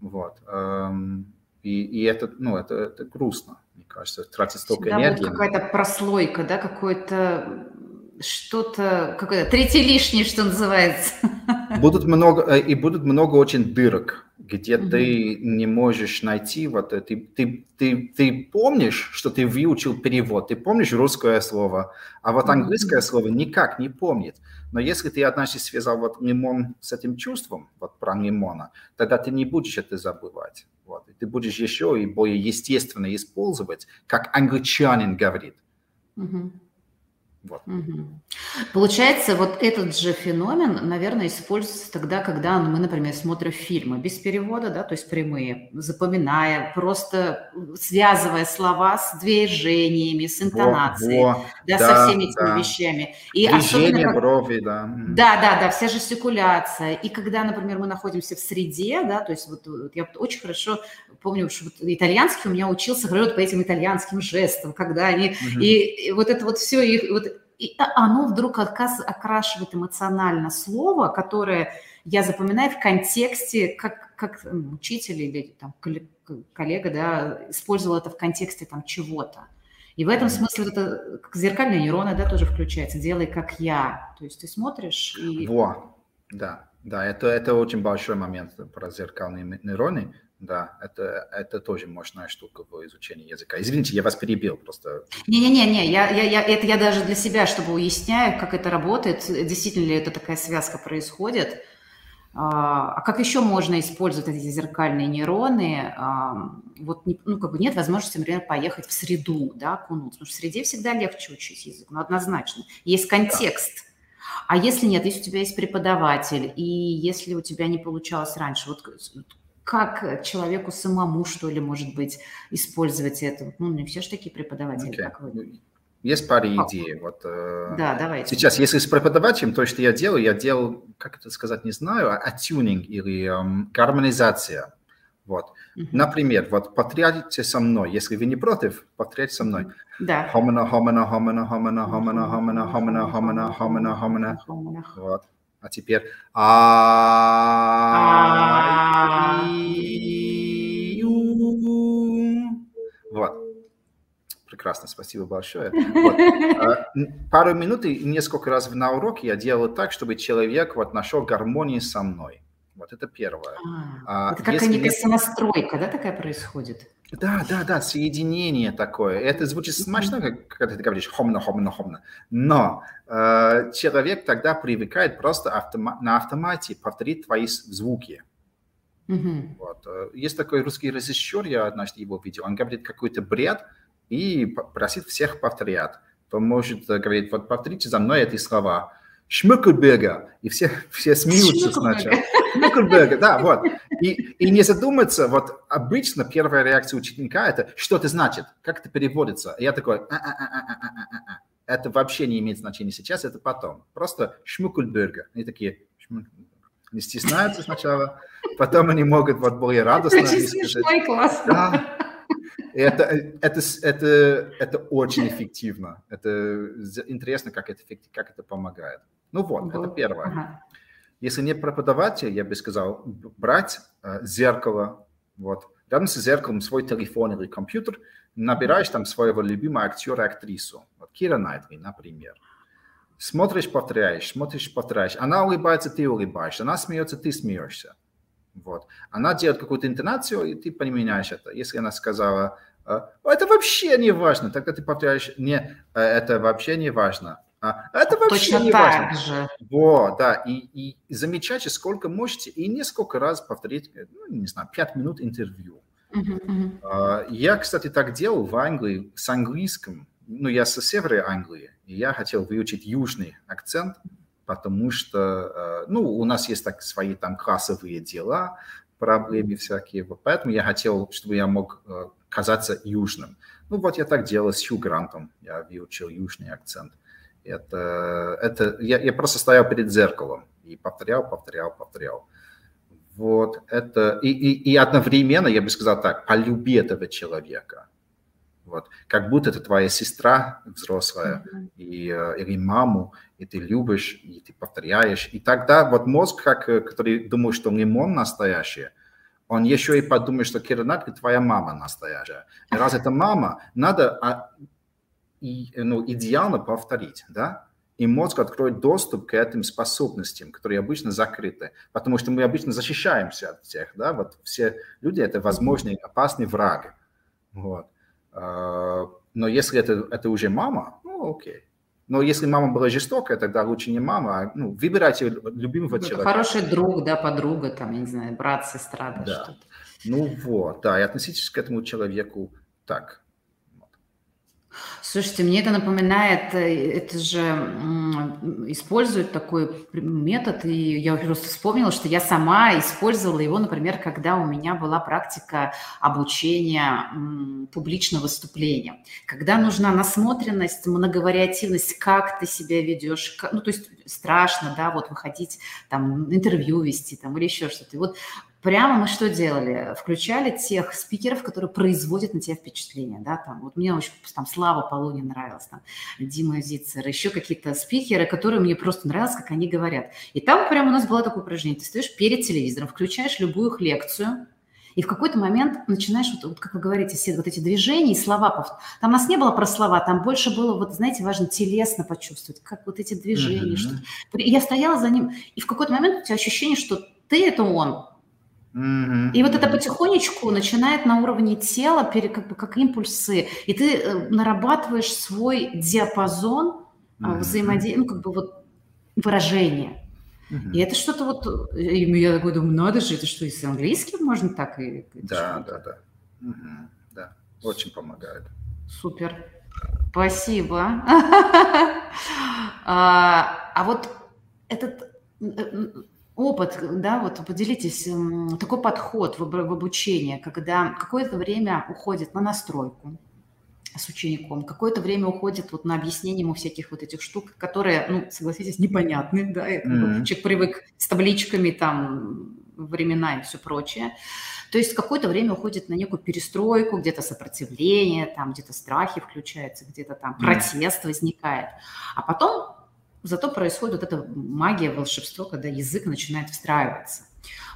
Вот. Эм, и, и это, ну, это, это грустно, мне кажется, тратить столько Всегда энергии. какая-то прослойка, да, какое-то что-то, какое-то третье лишнее, что называется. Будут много, э, и будут много очень дырок где mm-hmm. ты не можешь найти вот это. Ты, ты, ты, ты помнишь, что ты выучил перевод, ты помнишь русское слово, а вот английское mm-hmm. слово никак не помнит. Но если ты однажды связал вот лимон с этим чувством, вот про лимона, тогда ты не будешь это забывать. Вот. И ты будешь еще и более естественно использовать, как англичанин говорит. Mm-hmm. Вот. Угу. Получается, вот этот же феномен, наверное, используется тогда, когда мы, например, смотрим фильмы без перевода, да, то есть прямые, запоминая, просто связывая слова с движениями, с интонацией, во, во. Да, да, со всеми этими да. вещами. И Движение как... брови, да. Да, да, да, вся жестикуляция. И когда, например, мы находимся в среде, да, то есть вот, вот я очень хорошо помню, что вот итальянский у меня учился говорить по этим итальянским жестам, когда они, угу. и, и вот это вот все, и вот и оно вдруг окрашивает эмоционально слово, которое я запоминаю в контексте, как, как учитель или там, коллега да, использовал это в контексте там, чего-то. И в этом смысле это как зеркальные нейроны да, тоже включается. Делай как я. То есть ты смотришь и... Во, да, да, это, это очень большой момент про зеркальные нейроны. Да, это, это тоже мощная штука в изучении языка. Извините, я вас перебил просто. Не-не-не, я, я, я, это я даже для себя, чтобы уясняю, как это работает, действительно ли это такая связка происходит. А, а как еще можно использовать эти зеркальные нейроны? А, вот ну, как бы нет возможности, например, поехать в среду, да, окунуться. Потому что в среде всегда легче учить язык, ну, однозначно. Есть контекст. Да. А если нет, если у тебя есть преподаватель, и если у тебя не получалось раньше, вот как человеку самому, что ли, может быть, использовать это? Ну, не все же такие преподаватели, okay. как вы. Есть пара идей. Вот, э, да, давайте. Сейчас, если с преподавателем, то, что я делаю, я делал, как это сказать, не знаю, а тюнинг или эм, гармонизация. Вот. Uh-huh. Например, вот повторяйте со мной. Если вы не против, повторяйте со мной. Да. Хомана, хомана, хомана, хомана, хомана, хомана, хомана, хомана, хомана, хомана. Вот. А теперь Вот. Прекрасно, спасибо большое. Пару минут и несколько раз на уроке я делал так, чтобы человек вот нашел гармонию со мной. Вот это первое. Это как некая сонастройка, да, такая происходит? Да, да, да, соединение такое. Это звучит смешно, как, когда ты говоришь хомна, хомна, хомна. Но э, человек тогда привыкает просто автома- на автомате повторить твои звуки. Mm-hmm. Вот. Э, есть такой русский режиссер, я однажды его видел, он говорит какой-то бред и просит всех повторять. То может э, говорить, вот повторите за мной эти слова. Шмыкельберга. И все, все смеются сначала. Шмыкельберга, да, вот. И, и не задуматься, вот обычно первая реакция ученика – это что это значит, как это переводится. И я такой, а-а-а-а-а-а. это вообще не имеет значения сейчас, это потом. Просто шмукульберга. Они такие, не стесняются сначала, потом они могут вот более радостно сказать. классно. Да. Это, это, это, это очень эффективно. Это интересно, как это, как это помогает. Ну вот, это первое. Ага. Если не преподаватель, я бы сказал, брать э, зеркало, вот, рядом с зеркалом свой телефон или компьютер, набираешь там своего любимого актера, актрису, вот Кира Найтли, например. Смотришь, повторяешь, смотришь, повторяешь. Она улыбается, ты улыбаешься. Она смеется, ты смеешься. Вот. Она делает какую-то интонацию, и ты поменяешь это. Если она сказала, «Э, это вообще не важно, тогда ты повторяешь, не, э, это вообще не важно. А, это вообще Точно не так важно. же. Вот, да, и, и замечайте, сколько можете, и несколько раз повторить, ну, не знаю, пять минут интервью. Uh-huh, uh-huh. Я, кстати, так делал в Англии с английским. Ну, я со севера Англии, и я хотел выучить южный акцент, потому что, ну, у нас есть так свои там классовые дела, проблемы всякие. Вот поэтому я хотел, чтобы я мог казаться южным. Ну, вот я так делал с Хью Грантом. Я выучил южный акцент. Это, это я, я просто стоял перед зеркалом и повторял, повторял, повторял. Вот это и, и, и одновременно я бы сказал так: полюби этого человека. Вот, как будто это твоя сестра взрослая mm-hmm. и, э, или маму, и ты любишь, и ты повторяешь. И тогда вот мозг, как, э, который думает, что лимон настоящий, он еще и подумает, что Кира Натка твоя мама настоящая. И раз это мама, надо а, и, ну, идеально повторить, да? и мозг откроет доступ к этим способностям, которые обычно закрыты, потому что мы обычно защищаемся от всех, да, вот все люди – это возможный опасный враг, вот. А, но если это, это уже мама, ну, окей. Но если мама была жестокая, тогда лучше не мама, а ну, выбирайте любимого ну, человека. Хороший друг, да, подруга, там, я не знаю, брат, сестра, да, да. что-то. Ну вот, да, и относитесь к этому человеку так. Слушайте, мне это напоминает, э, это же используют такой метод, и я просто вспомнила, что я сама использовала его, например, когда у меня была практика обучения публичного выступления, когда нужна насмотренность, многовариативность, как ты себя ведешь, ну, то есть страшно, да, вот выходить, там, интервью вести, там, или еще что-то. И вот Прямо мы что делали? Включали тех спикеров, которые производят на тебя впечатление, да, там, вот мне очень, там, Слава Полунин нравилась, там, Дима Зицер, еще какие-то спикеры, которые мне просто нравилось, как они говорят. И там прямо у нас было такое упражнение, ты стоишь перед телевизором, включаешь любую их лекцию, и в какой-то момент начинаешь, вот, вот как вы говорите, все вот эти движения и слова. Там у нас не было про слова, там больше было, вот знаете, важно телесно почувствовать, как вот эти движения. Mm-hmm. Что... Я стояла за ним, и в какой-то момент у тебя ощущение, что ты – это он, Mm-hmm. И вот это потихонечку начинает на уровне тела, как бы как импульсы, и ты э, нарабатываешь свой диапазон mm-hmm. взаимодействия, ну как бы вот выражения. Mm-hmm. И это что-то вот, э, и я такой думаю, надо же, это что, и с английским можно так? И, да, да, да, mm-hmm. да, очень помогает. Супер, спасибо. а, а вот этот опыт, да, вот поделитесь, такой подход в, в обучение, когда какое-то время уходит на настройку с учеником, какое-то время уходит вот на объяснение ему всяких вот этих штук, которые, ну, согласитесь, непонятны, да, mm-hmm. человек привык с табличками там времена и все прочее. То есть какое-то время уходит на некую перестройку, где-то сопротивление, там где-то страхи включаются, где-то там протест возникает. А потом Зато происходит вот эта магия, волшебство, когда язык начинает встраиваться.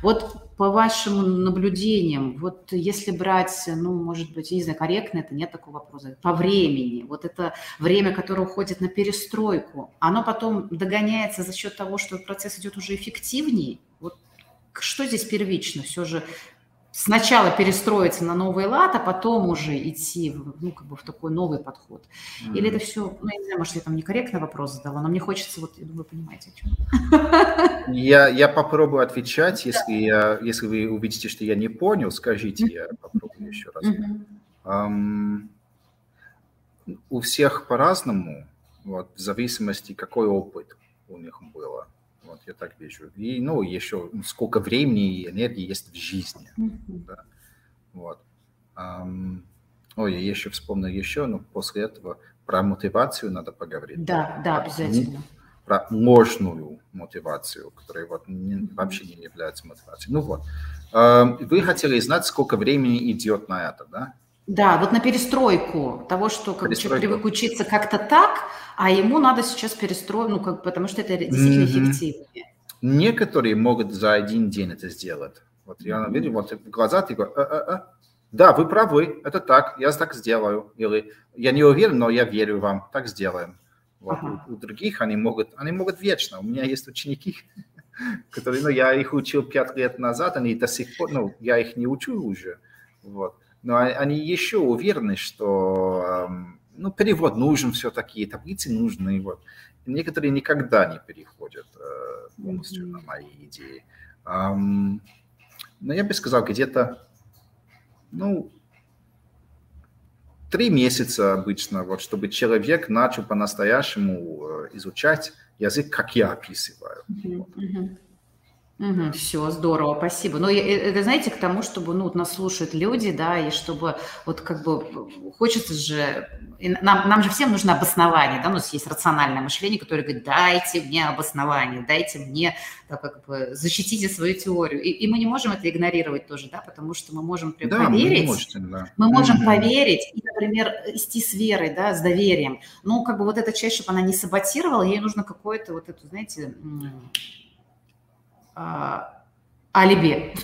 Вот по вашим наблюдениям, вот если брать, ну, может быть, я не знаю, корректно это, нет такого вопроса, по времени, вот это время, которое уходит на перестройку, оно потом догоняется за счет того, что процесс идет уже эффективнее, вот что здесь первично? Все же сначала перестроиться на новый лад, а потом уже идти в, ну, как бы в такой новый подход. Mm-hmm. Или это все, ну, я не знаю, может, я там некорректный вопрос задала, но мне хочется, вот, вы понимаете, о чем. Я, я попробую отвечать, если, я, если вы увидите, что я не понял, скажите, я попробую еще раз. Um, у всех по-разному, вот, в зависимости, какой опыт у них было. Вот я так вижу. И, ну, еще сколько времени и энергии есть в жизни. Mm-hmm. Да. Вот. Um, ой, я еще вспомнил еще, но после этого про мотивацию надо поговорить. Да, да, обязательно. Про ложную мотивацию, которая вот не, вообще не является мотивацией. Ну вот. Вы хотели знать, сколько времени идет на это, да? Да, вот на перестройку того, что как человек привык учиться как-то так, а ему надо сейчас перестроить, ну, как, потому что это действительно mm-hmm. эффективнее. Некоторые могут за один день это сделать. Вот я видел, вот в глаза ты говоришь, а, а, а. да, вы правы, это так, я так сделаю. Или я не уверен, но я верю вам, так сделаем. Вот. Ага. У, у других они могут, они могут вечно. У меня есть ученики, которые, ну, я их учил пять лет назад, они до сих пор, ну, я их не учу уже. Вот но они еще уверены, что ну, перевод нужен все-таки, таблицы нужны. Вот. Некоторые никогда не переходят э, полностью mm-hmm. на мои идеи. Но я бы сказал, где-то, ну, три месяца обычно, вот, чтобы человек начал по-настоящему э, изучать язык, как я описываю. Mm-hmm. Угу, все, здорово, спасибо. Но э, это, знаете, к тому, чтобы ну, нас слушают люди, да, и чтобы вот как бы хочется же, нам, нам же всем нужно обоснование, да, у нас есть рациональное мышление, которое говорит, дайте мне обоснование, дайте мне, так как бы, защитите свою теорию. И, и мы не можем это игнорировать тоже, да, потому что мы можем да, поверить, мы, можете, да. мы можем угу. поверить, и, например, идти с верой, да, с доверием. Ну, как бы вот эта часть, чтобы она не саботировала, ей нужно какое-то вот это, знаете, алиби.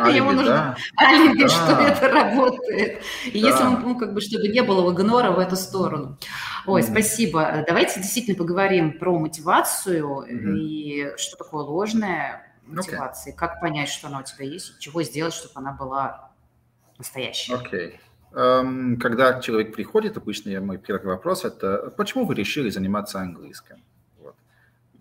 Алиби, Ему нужно да. алиби, да. что это работает. И да. если он, ну, как бы, чтобы не было игнора в эту сторону. Ой, mm. спасибо. Давайте действительно поговорим про мотивацию и что такое ложная мотивация. Okay. Как понять, что она у тебя есть, чего сделать, чтобы она была настоящая. Окей. Okay. Um, когда человек приходит, обычно мой первый вопрос – это почему вы решили заниматься английским?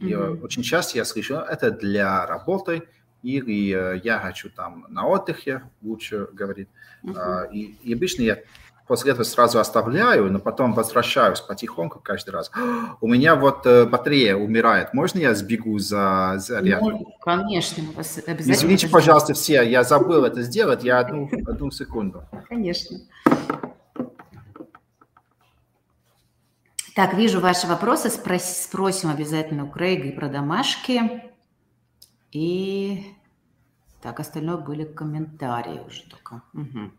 Mm-hmm. И очень часто я слышу, это для работы – или э, я хочу там на отдыхе, лучше говорить. Uh-huh. И, и обычно я после этого сразу оставляю, но потом возвращаюсь потихоньку каждый раз. У меня вот э, батарея умирает. Можно я сбегу за зарядку? Ну, конечно, обязательно. Извините, пожалуйста, все, я забыл это сделать. Я одну, одну секунду. Конечно. Так, вижу ваши вопросы. Спрос, спросим обязательно у Крейга и про домашки. И так, остальное были комментарии уже только. Угу.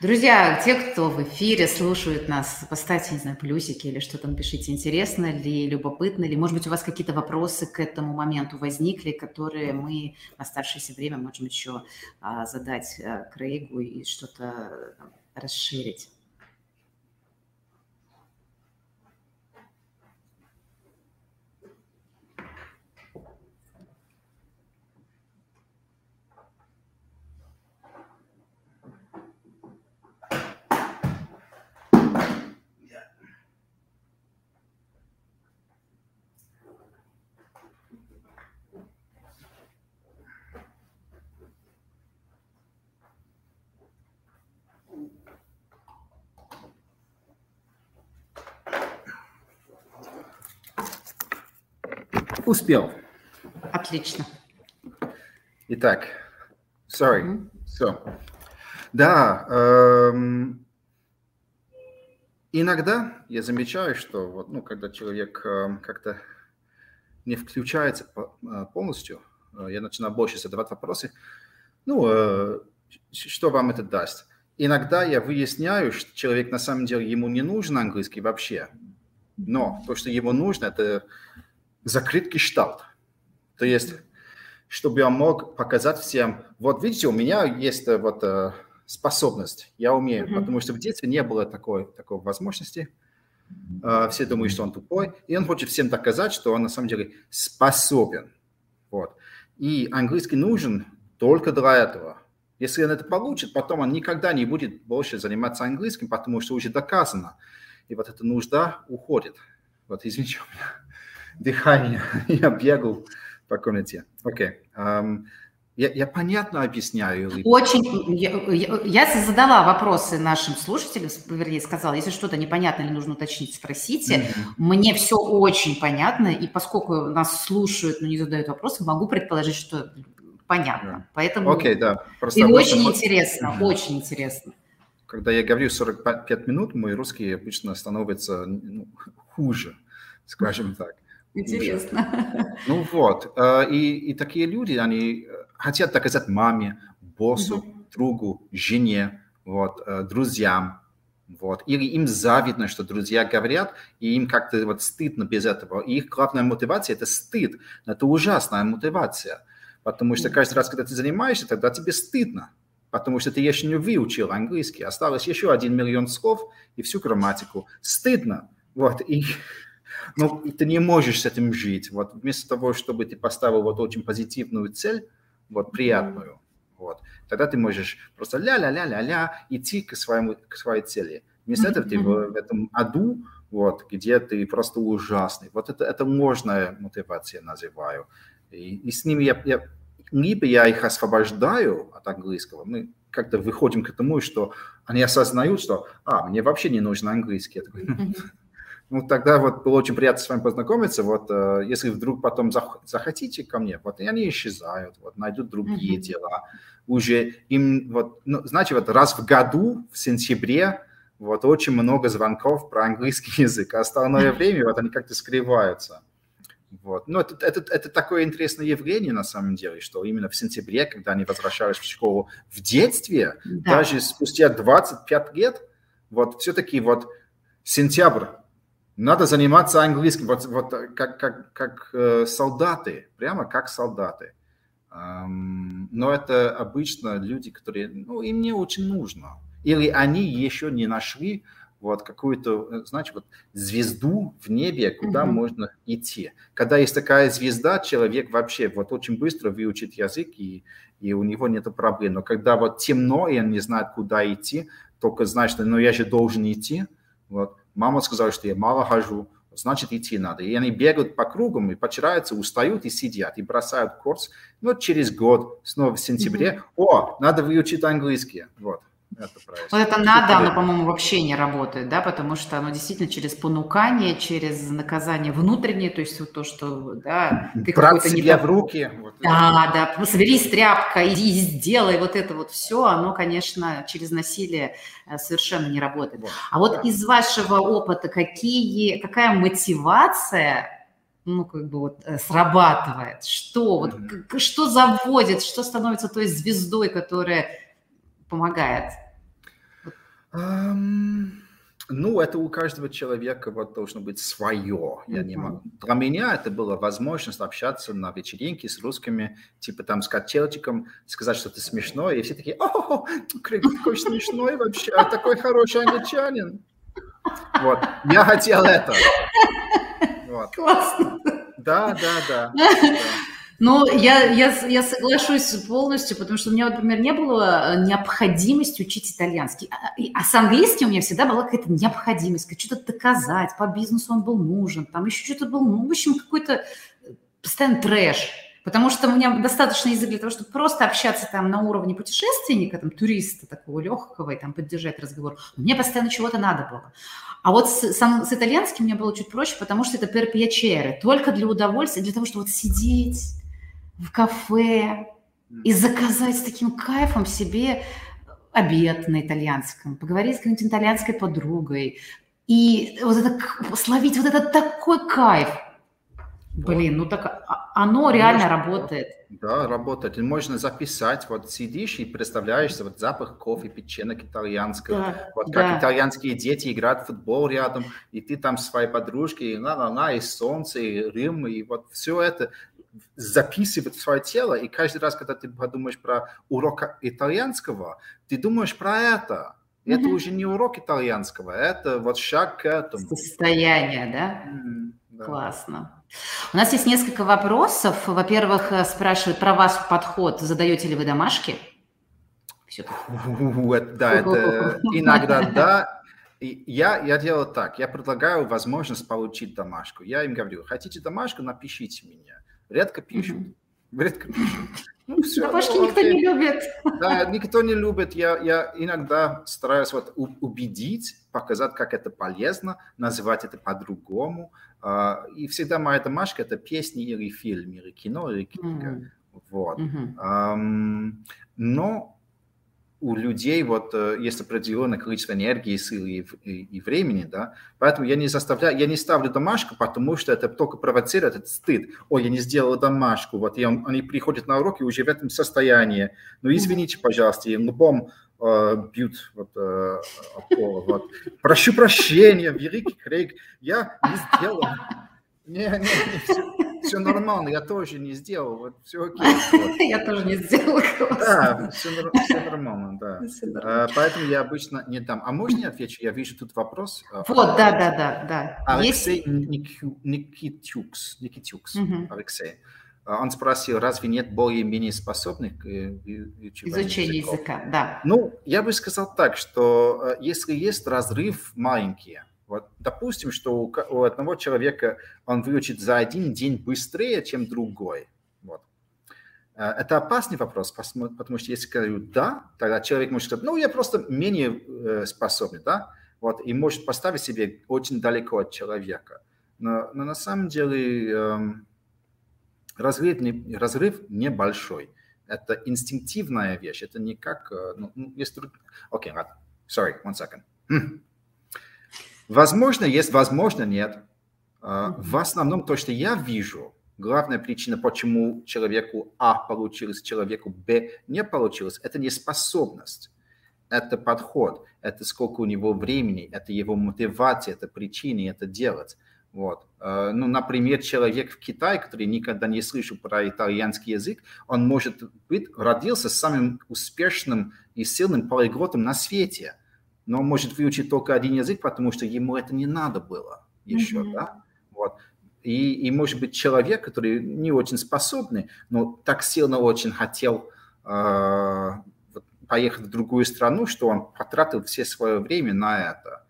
Друзья, те, кто в эфире слушают нас, поставьте, не знаю, плюсики или что там пишите, интересно ли, любопытно ли. Может быть, у вас какие-то вопросы к этому моменту возникли, которые мы в оставшееся время можем еще а, задать а, Крейгу и что-то расширить. Успел. Отлично. Итак, sorry. Mm-hmm. So, да, эм, иногда я замечаю, что вот, ну, когда человек э, как-то не включается э, полностью, э, я начинаю больше задавать вопросы, ну, э, что вам это даст? Иногда я выясняю, что человек на самом деле ему не нужен английский вообще, но то, что ему нужно, это закрыт гештальт. То есть, чтобы я мог показать всем, вот видите, у меня есть э, вот э, способность, я умею, mm-hmm. потому что в детстве не было такой, такой возможности. Э, все думают, что он тупой, и он хочет всем доказать, что он на самом деле способен. Вот. И английский нужен только для этого. Если он это получит, потом он никогда не будет больше заниматься английским, потому что уже доказано. И вот эта нужда уходит. Вот, извините, меня дыхание, я бегал по комнате. Окей. Okay. Я, я понятно объясняю? Очень. Я, я задала вопросы нашим слушателям, вернее, сказала, если что-то непонятно или нужно уточнить, спросите. Mm-hmm. Мне все очень понятно, и поскольку нас слушают, но не задают вопросы, могу предположить, что понятно. Yeah. Поэтому okay, да. Просто и очень интересно, mm-hmm. очень интересно. Когда я говорю 45 минут, мой русский обычно становится ну, хуже, скажем так. Интересно. Ну вот, э, и, и такие люди, они э, хотят доказать маме, боссу, угу. другу, жене, вот, э, друзьям, вот. Или им завидно, что друзья говорят, и им как-то вот стыдно без этого. И их главная мотивация – это стыд. Это ужасная мотивация. Потому что каждый раз, когда ты занимаешься, тогда тебе стыдно. Потому что ты еще не выучил английский. Осталось еще один миллион слов и всю грамматику. Стыдно. Вот. И но ты не можешь с этим жить. Вот вместо того, чтобы ты поставил вот очень позитивную цель, вот приятную, вот, тогда ты можешь просто ля-ля-ля-ля-ля идти к, своему, к своей цели. Вместо этого ты в, в этом аду, вот, где ты просто ужасный. Вот это, это ложная мотивация, называю. И, и с ними я, я, либо я их освобождаю от английского, мы как-то выходим к тому, что они осознают, что, а, мне вообще не нужен английский. Я такой, ну, тогда вот было очень приятно с вами познакомиться. Вот э, если вдруг потом зах- захотите ко мне, вот и они исчезают, вот найдут другие mm-hmm. дела. Уже им, вот, ну, знаете, вот раз в году, в сентябре, вот очень много звонков про английский язык, а остальное время вот они как-то скрываются. Вот. Но это, это, это такое интересное явление на самом деле, что именно в сентябре, когда они возвращались в школу в детстве, да. даже спустя 25 лет, вот все-таки вот сентябрь, надо заниматься английским, вот, вот как, как, как э, солдаты, прямо как солдаты. Но это обычно люди, которые, ну, им не очень нужно. Или они еще не нашли вот какую-то, э, значит, вот звезду в небе, куда mm-hmm. можно идти. Когда есть такая звезда, человек вообще вот очень быстро выучит язык, и, и у него нет проблем. Но когда вот темно, и он не знает, куда идти, только знает, что ну, я же должен идти. Вот. Мама сказала, что я мало хожу, значит, идти надо. И они бегают по кругам, и потираются, устают и сидят, и бросают курс. Но через год, снова в сентябре, mm-hmm. о, надо выучить английский. Вот. Это вот это надо, оно, по-моему, вообще не работает, да, потому что оно действительно через понукание, через наказание внутреннее, то есть вот то, что, да, ты какой-то не в руки. Вот да, это. да, соберись тряпка, иди и сделай вот это вот все, оно, конечно, через насилие э, совершенно не работает. Вот. А вот да. из вашего опыта какие, какая мотивация ну, как бы вот э, срабатывает? Что, вот, mm-hmm. что заводит, что становится той звездой, которая помогает? Um, ну, это у каждого человека вот должно быть свое. Я mm-hmm. не могу. Для меня это была возможность общаться на вечеринке с русскими, типа там с котелчиком, сказать что-то смешное, и все такие, о, Крейг такой смешной вообще, а такой хороший англичанин. Вот, я хотел это. Вот. Классно. Да, да, да. да. Ну, я, я, я соглашусь полностью, потому что у меня, например, не было э, необходимости учить итальянский. А, а с английским у меня всегда была какая-то необходимость, что-то доказать, по бизнесу он был нужен, там еще что-то был, ну, в общем, какой-то э, постоянно трэш. Потому что у меня достаточно язык для того, чтобы просто общаться там на уровне путешественника, там, туриста такого легкого, и там поддержать разговор. Мне постоянно чего-то надо было. А вот с, сам, с итальянским мне было чуть проще, потому что это per piacere, только для удовольствия, для того, чтобы вот сидеть, в кафе и заказать с таким кайфом себе обед на итальянском, поговорить с какой-нибудь итальянской подругой и вот это, словить вот этот такой кайф. Блин, ну так а, оно реально Можно, работает. Да, работает. И можно записать, вот сидишь и представляешься, вот запах кофе, печенок итальянского, да, вот как да. итальянские дети играют в футбол рядом, и ты там с своей подружкой, и на-на-на, и солнце, и Рим, и вот все это записывать свое тело, и каждый раз, когда ты подумаешь про урок итальянского, ты думаешь про это. Mm-hmm. Это уже не урок итальянского, это вот шаг к этому. Состояние, да? Mm-hmm, да. Классно. У нас есть несколько вопросов. Во-первых, э, спрашивают про ваш подход. Задаете ли вы домашки? Да, это иногда да. Я, я делаю так, я предлагаю возможность получить домашку. Я им говорю, хотите домашку, напишите мне. Редко пишут. Редко пишут. Ну, все, Домашки ну, никто не любит. Да, никто не любит. Я, я иногда стараюсь вот убедить, показать, как это полезно, называть это по-другому. А, и всегда моя домашка – это песни или фильм, или кино, или книга. Mm-hmm. Вот. Mm-hmm. Но у людей вот э, есть определенное количество энергии, силы и, и, и времени, да, поэтому я не заставляю, я не ставлю домашку, потому что это только провоцирует этот стыд. Ой, я не сделал домашку, вот и он, они приходят на уроки уже в этом состоянии. Ну, извините, пожалуйста, и лбом э, бьют вот, э, пола, вот. Прошу прощения, великий Крейг, я не сделал. Не, не, не, все все нормально, я тоже не сделал, вот все окей. Я тоже не сделал. Да, все, все нормально, да. А, поэтому я обычно не дам. А можно я отвечу? Я вижу тут вопрос. А, вот, да, да, да, да. Алексей Никитюкс, Никитюкс, Алексей. А, он спросил, разве нет более-менее способных к э, изучению языка? Да. Ну, я бы сказал так, что э, если есть разрыв маленький, вот, допустим, что у, у одного человека он выучит за один день быстрее, чем другой. Вот. Э, это опасный вопрос, потому что если говорю «да», тогда человек может сказать, ну, я просто менее э, способный, да, вот, и может поставить себе очень далеко от человека. Но, но на самом деле э, разрыв, разрыв небольшой. Это инстинктивная вещь, это не как... Э, ну, если... Окей, okay, ладно. Sorry, one second. Возможно, есть, возможно, нет. А, в основном то, что я вижу, главная причина, почему человеку А получилось, человеку Б не получилось, это не способность, это подход, это сколько у него времени, это его мотивация, это причины это делать. Вот. Э, ну, например, человек в Китае, который никогда не слышал про итальянский язык, он, может быть, родился самым успешным и сильным полиглотом на свете, но он может выучить только один язык, потому что ему это не надо было еще, mm-hmm. да? Вот. И, и, может быть, человек, который не очень способный, но так сильно очень хотел э, поехать в другую страну, что он потратил все свое время на это.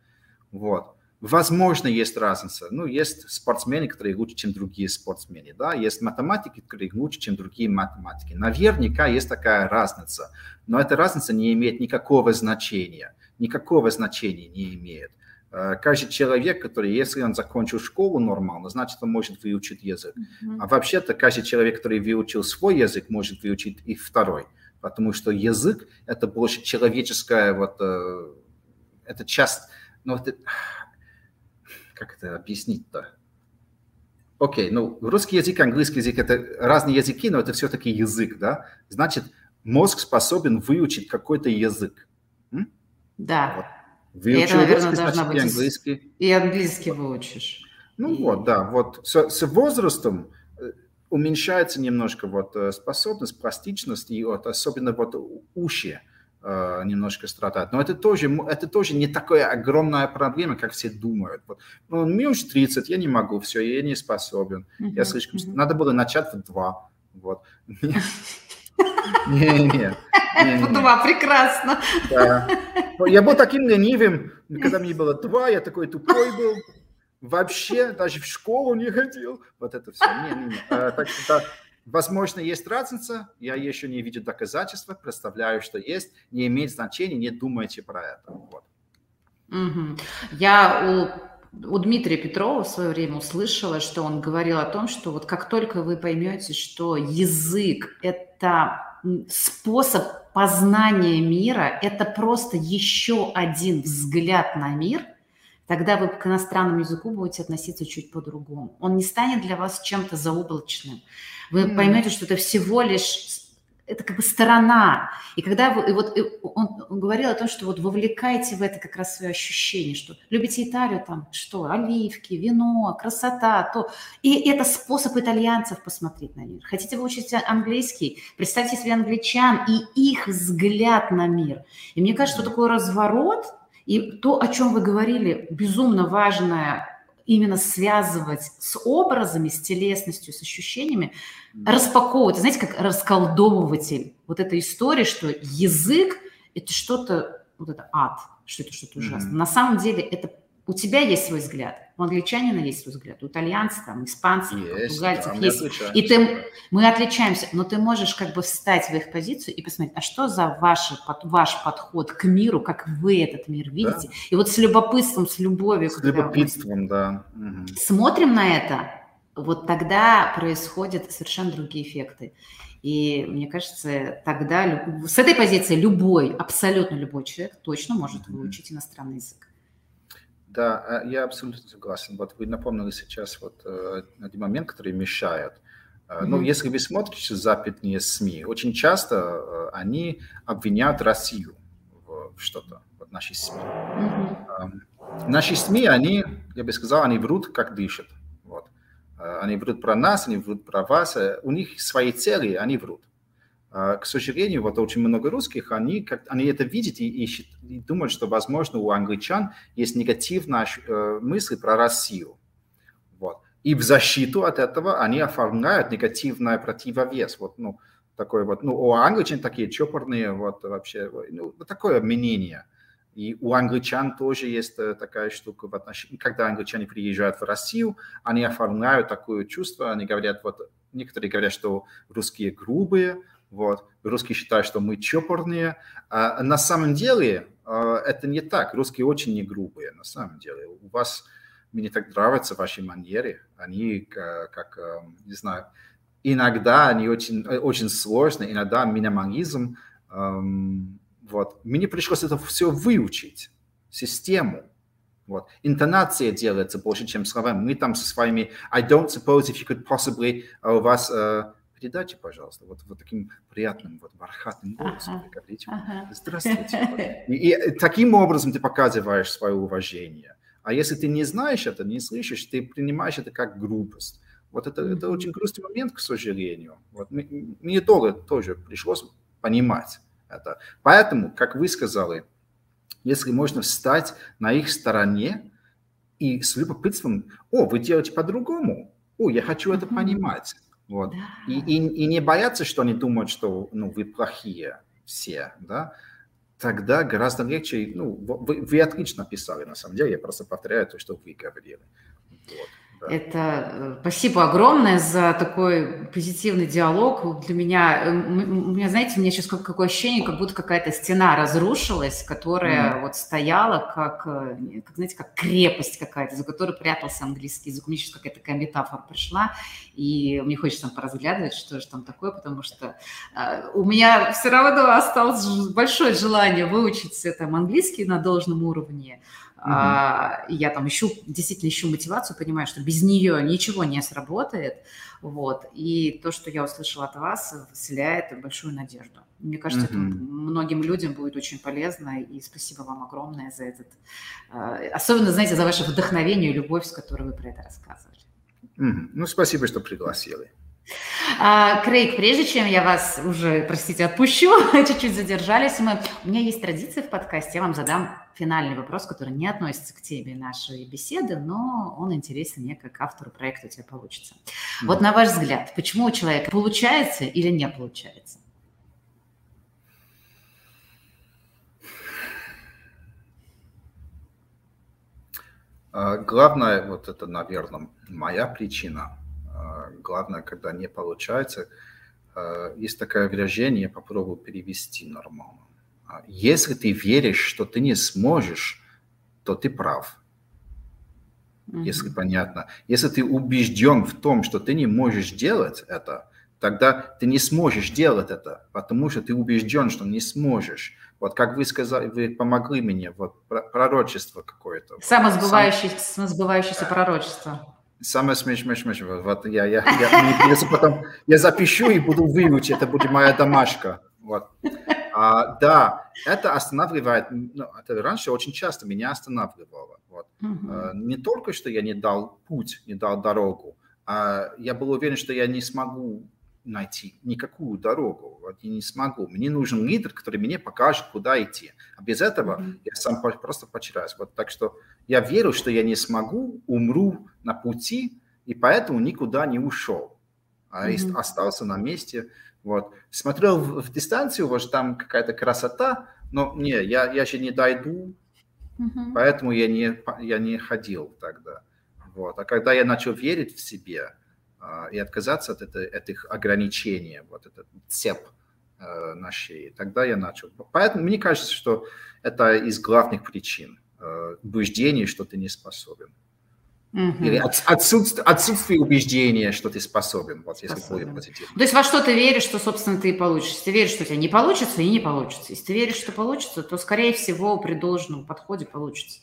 Вот. Возможно, есть разница. Ну, есть спортсмены, которые лучше, чем другие спортсмены, да, есть математики, которые лучше, чем другие математики. Наверняка есть такая разница, но эта разница не имеет никакого значения, никакого значения не имеет. Э, каждый человек, который, если он закончил школу нормально, значит, он может выучить язык. Mm-hmm. А вообще-то каждый человек, который выучил свой язык, может выучить и второй, потому что язык – это больше человеческая вот, э, это часть, ну, это, как это объяснить-то? Окей, okay, ну, русский язык, английский язык – это разные языки, но это все-таки язык, да? Значит, мозг способен выучить какой-то язык. Да. Вот. Выучил это, наверное, значит, быть и английский. И английский выучишь. Ну и... вот, да, вот с, с возрастом э, уменьшается немножко вот э, способность, пластичность, и вот особенно вот уши э, немножко страдают. Но это тоже, это тоже не такая огромная проблема, как все думают. Вот, ну, мне уже 30, я не могу, все, я не способен. Uh-huh, я слишком... Uh-huh. Надо было начать в два. Вот. Не-не. Два, прекрасно. Я был таким ленивым, когда мне было два, я такой тупой был. Вообще даже в школу не ходил. Вот это все. Не-не-не. А, так что Возможно, есть разница, я еще не видел доказательства, представляю, что есть, не имеет значения, не думайте про это. Вот. Угу. Я у, у Дмитрия Петрова в свое время услышала, что он говорил о том, что вот как только вы поймете, что язык – это способ познания мира, это просто еще один взгляд на мир – тогда вы к иностранному языку будете относиться чуть по-другому. Он не станет для вас чем-то заоблачным. Вы mm. поймете, что это всего лишь это как бы сторона. И когда вы, и вот и он, он говорил о том, что вот вовлекаете в это как раз свое ощущение, что любите Италию, там что, оливки, вино, красота, то. И это способ итальянцев посмотреть на мир. Хотите выучить английский? Представьте себе англичан и их взгляд на мир. И мне кажется, что такой разворот – и то, о чем вы говорили, безумно важное именно связывать с образами, с телесностью, с ощущениями, распаковывать, знаете, как расколдовыватель. Вот эта история, что язык – это что-то, вот это ад, что это что-то ужасное. Mm-hmm. На самом деле это у тебя есть свой взгляд, у англичанина есть свой взгляд, у итальянцев, там, испанцев, есть, португальцев да, есть. И ты, мы отличаемся, но ты можешь как бы встать в их позицию и посмотреть, а что за ваши, ваш подход к миру, как вы этот мир видите. Да. И вот с любопытством, с любовью. С любопытством, да. Смотрим на это, вот тогда происходят совершенно другие эффекты. И мне кажется, тогда с этой позиции любой, абсолютно любой человек точно может выучить иностранный язык. Да, э, я абсолютно согласен. Вот вы напомнили сейчас вот э, один момент, который мешает. Mm-hmm. Ну, если вы смотрите западные СМИ, очень часто они обвиняют Россию в что-то, вот наши СМИ. Mm-hmm. Наши СМИ, они, я бы сказал, они врут, как дышат. Вот. Они врут про нас, они врут про вас. У них свои цели, они врут. А, к сожалению, вот очень много русских, они, как, они это видят и, ищут, и думают, что, возможно, у англичан есть негативная э, мысль про Россию. Вот. И в защиту от этого они оформляют негативный противовес. Вот, ну, такой вот, ну, у англичан такие чопорные, вот, вообще, ну, такое мнение. И у англичан тоже есть э, такая штука в отношении, когда англичане приезжают в Россию, они оформляют такое чувство, они говорят, вот, некоторые говорят, что русские грубые, вот. Русские считают, что мы чопорные. А на самом деле а, это не так. Русские очень не грубые, на самом деле. У вас, мне так нравятся ваши манеры. Они как, а, не знаю, иногда они очень, очень сложные, иногда минимализм. Вот. Мне пришлось это все выучить, систему. Вот. Интонация делается больше, чем слова. Мы там со своими I don't suppose if you could possibly... у вас передачи, пожалуйста, вот, вот таким приятным, вот бархатным голосом ага. говорите. Ага. Здравствуйте. И, и таким образом ты показываешь свое уважение. А если ты не знаешь это, не слышишь, ты принимаешь это как грубость. Вот это, это очень грустный момент, к сожалению. Вот мне тоже, тоже пришлось понимать это. Поэтому, как вы сказали, если можно встать на их стороне и с любопытством, о, вы делаете по-другому, о, я хочу это понимать. Вот. И, и, и не бояться, что они думают, что ну, вы плохие все, да, тогда гораздо легче, ну, вы, вы отлично писали, на самом деле, я просто повторяю то, что вы говорили. Вот. Это э, спасибо огромное за такой позитивный диалог. Для меня, э, у меня, знаете, у меня сейчас какое ощущение, как будто какая-то стена разрушилась, которая mm. вот стояла как, э, как, знаете, как крепость какая-то, за которой прятался английский язык. У меня сейчас какая-то такая метафора пришла, и мне хочется там поразглядывать, что же там такое, потому что у меня все равно осталось большое желание выучить там английский на должном уровне, Mm-hmm. А, я там ищу, действительно ищу мотивацию, понимаю, что без нее ничего не сработает. Вот. И то, что я услышала от вас, вселяет большую надежду. Мне кажется, mm-hmm. это многим людям будет очень полезно. И спасибо вам огромное за этот... А, особенно, знаете, за ваше вдохновение и любовь, с которой вы про это рассказывали. Mm-hmm. Ну, спасибо, что пригласили. А, Крейг, прежде чем я вас уже, простите, отпущу, чуть-чуть задержались мы, у меня есть традиция в подкасте, я вам задам финальный вопрос, который не относится к теме нашей беседы, но он интересен мне как автору проекта «У тебя получится». Mm. Вот на ваш взгляд, почему у человека получается или не получается? А, главное, вот это, наверное, моя причина – главное, когда не получается, а, есть такое выражение, я попробую перевести нормально. А, если ты веришь, что ты не сможешь, то ты прав. Mm-hmm. Если понятно. Если ты убежден в том, что ты не можешь делать это, тогда ты не сможешь делать это, потому что ты убежден, что не сможешь. Вот как вы сказали, вы помогли мне, вот пророчество какое-то. Самосбывающееся, Сам... самосбывающееся пророчество. Самое смешное, смешное. Вот я, я, я, я, потом, я запишу и буду выучить, это будет моя домашка. Вот. А, да, это останавливает, ну, это раньше очень часто меня останавливало. Вот. Uh-huh. Не только, что я не дал путь, не дал дорогу, а я был уверен, что я не смогу найти никакую дорогу. Вот я не смогу. Мне нужен лидер, который мне покажет, куда идти. А без этого mm-hmm. я сам просто потеряюсь. Вот так что я верю, что я не смогу, умру на пути, и поэтому никуда не ушел. А mm-hmm. остался на месте. Вот. Смотрел в, в дистанцию, вот там какая-то красота, но не, я, я же не дойду, mm-hmm. поэтому я не, я не ходил тогда. Вот. А когда я начал верить в себе, а, и отказаться от это, этих ограничений, вот этот цеп э, на шее. Тогда я начал. Поэтому мне кажется, что это из главных причин э, убеждений, что ты не способен. Угу. Или отсутствие, отсутствие убеждения, что ты способен, вот если более позитивно. То есть во что ты веришь, что, собственно, ты и получишь. Если ты веришь, что у тебя не получится, и не получится. Если ты веришь, что получится, то, скорее всего, при должном подходе получится.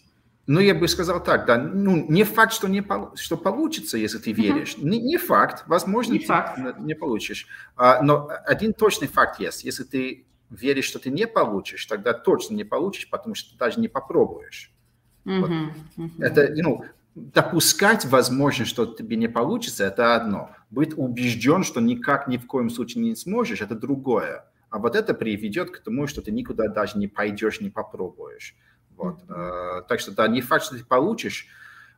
Ну, я бы сказал так, да, ну, не факт, что, не, что получится, если ты веришь. Не, не факт, возможно, не ты факт. не получишь. А, но один точный факт есть. Если ты веришь, что ты не получишь, тогда точно не получишь, потому что ты даже не попробуешь. Uh-huh. Вот. Uh-huh. Это, ну, допускать возможность, что тебе не получится, это одно. Быть убежден, что никак ни в коем случае не сможешь, это другое. А вот это приведет к тому, что ты никуда даже не пойдешь, не попробуешь. Вот. Mm-hmm. Так что да, не факт, что ты получишь,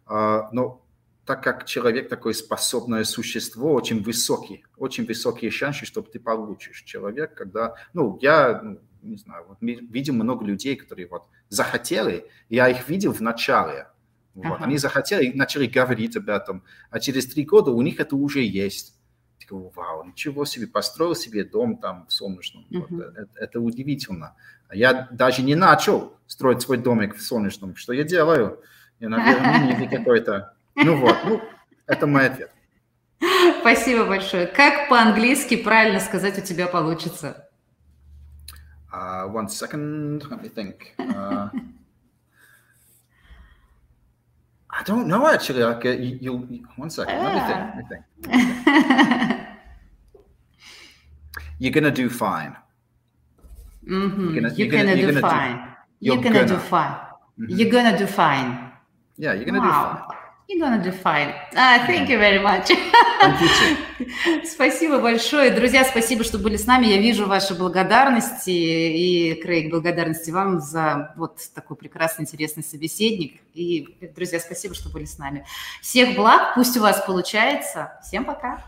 а, но так как человек такое способное существо, очень высокий, очень высокие шансы, чтобы ты получишь. Человек, когда, ну, я, ну, не знаю, вот мы видим много людей, которые вот захотели, я их видел в начале, вот, uh-huh. они захотели и начали говорить об этом, а через три года у них это уже есть. Такой, вау, ничего себе, построил себе дом там в Солнечном. Uh-huh. Вот, это, это удивительно. Я даже не начал строить свой домик в Солнечном. Что я делаю? Я, наверное, какой-то... Ну вот, ну, это мой ответ. Спасибо большое. Как по-английски правильно сказать у тебя получится? Uh, one second, let me think. Uh, I don't know actually. Like, uh, you, you, one second, let me think. Let me think. Let me think. You're gonna do fine. Mm-hmm. You're gonna, you're, you're gonna, gonna, do fine. You're, you're gonna, gonna, do fine. Mm-hmm. You're gonna do fine. Yeah, you're gonna wow. do fine. You're gonna do fine. Uh, thank you very much. спасибо большое. Друзья, спасибо, что были с нами. Я вижу ваши благодарности. И, Крейг, благодарности вам за вот такой прекрасный, интересный собеседник. И, друзья, спасибо, что были с нами. Всех благ, пусть у вас получается. Всем пока.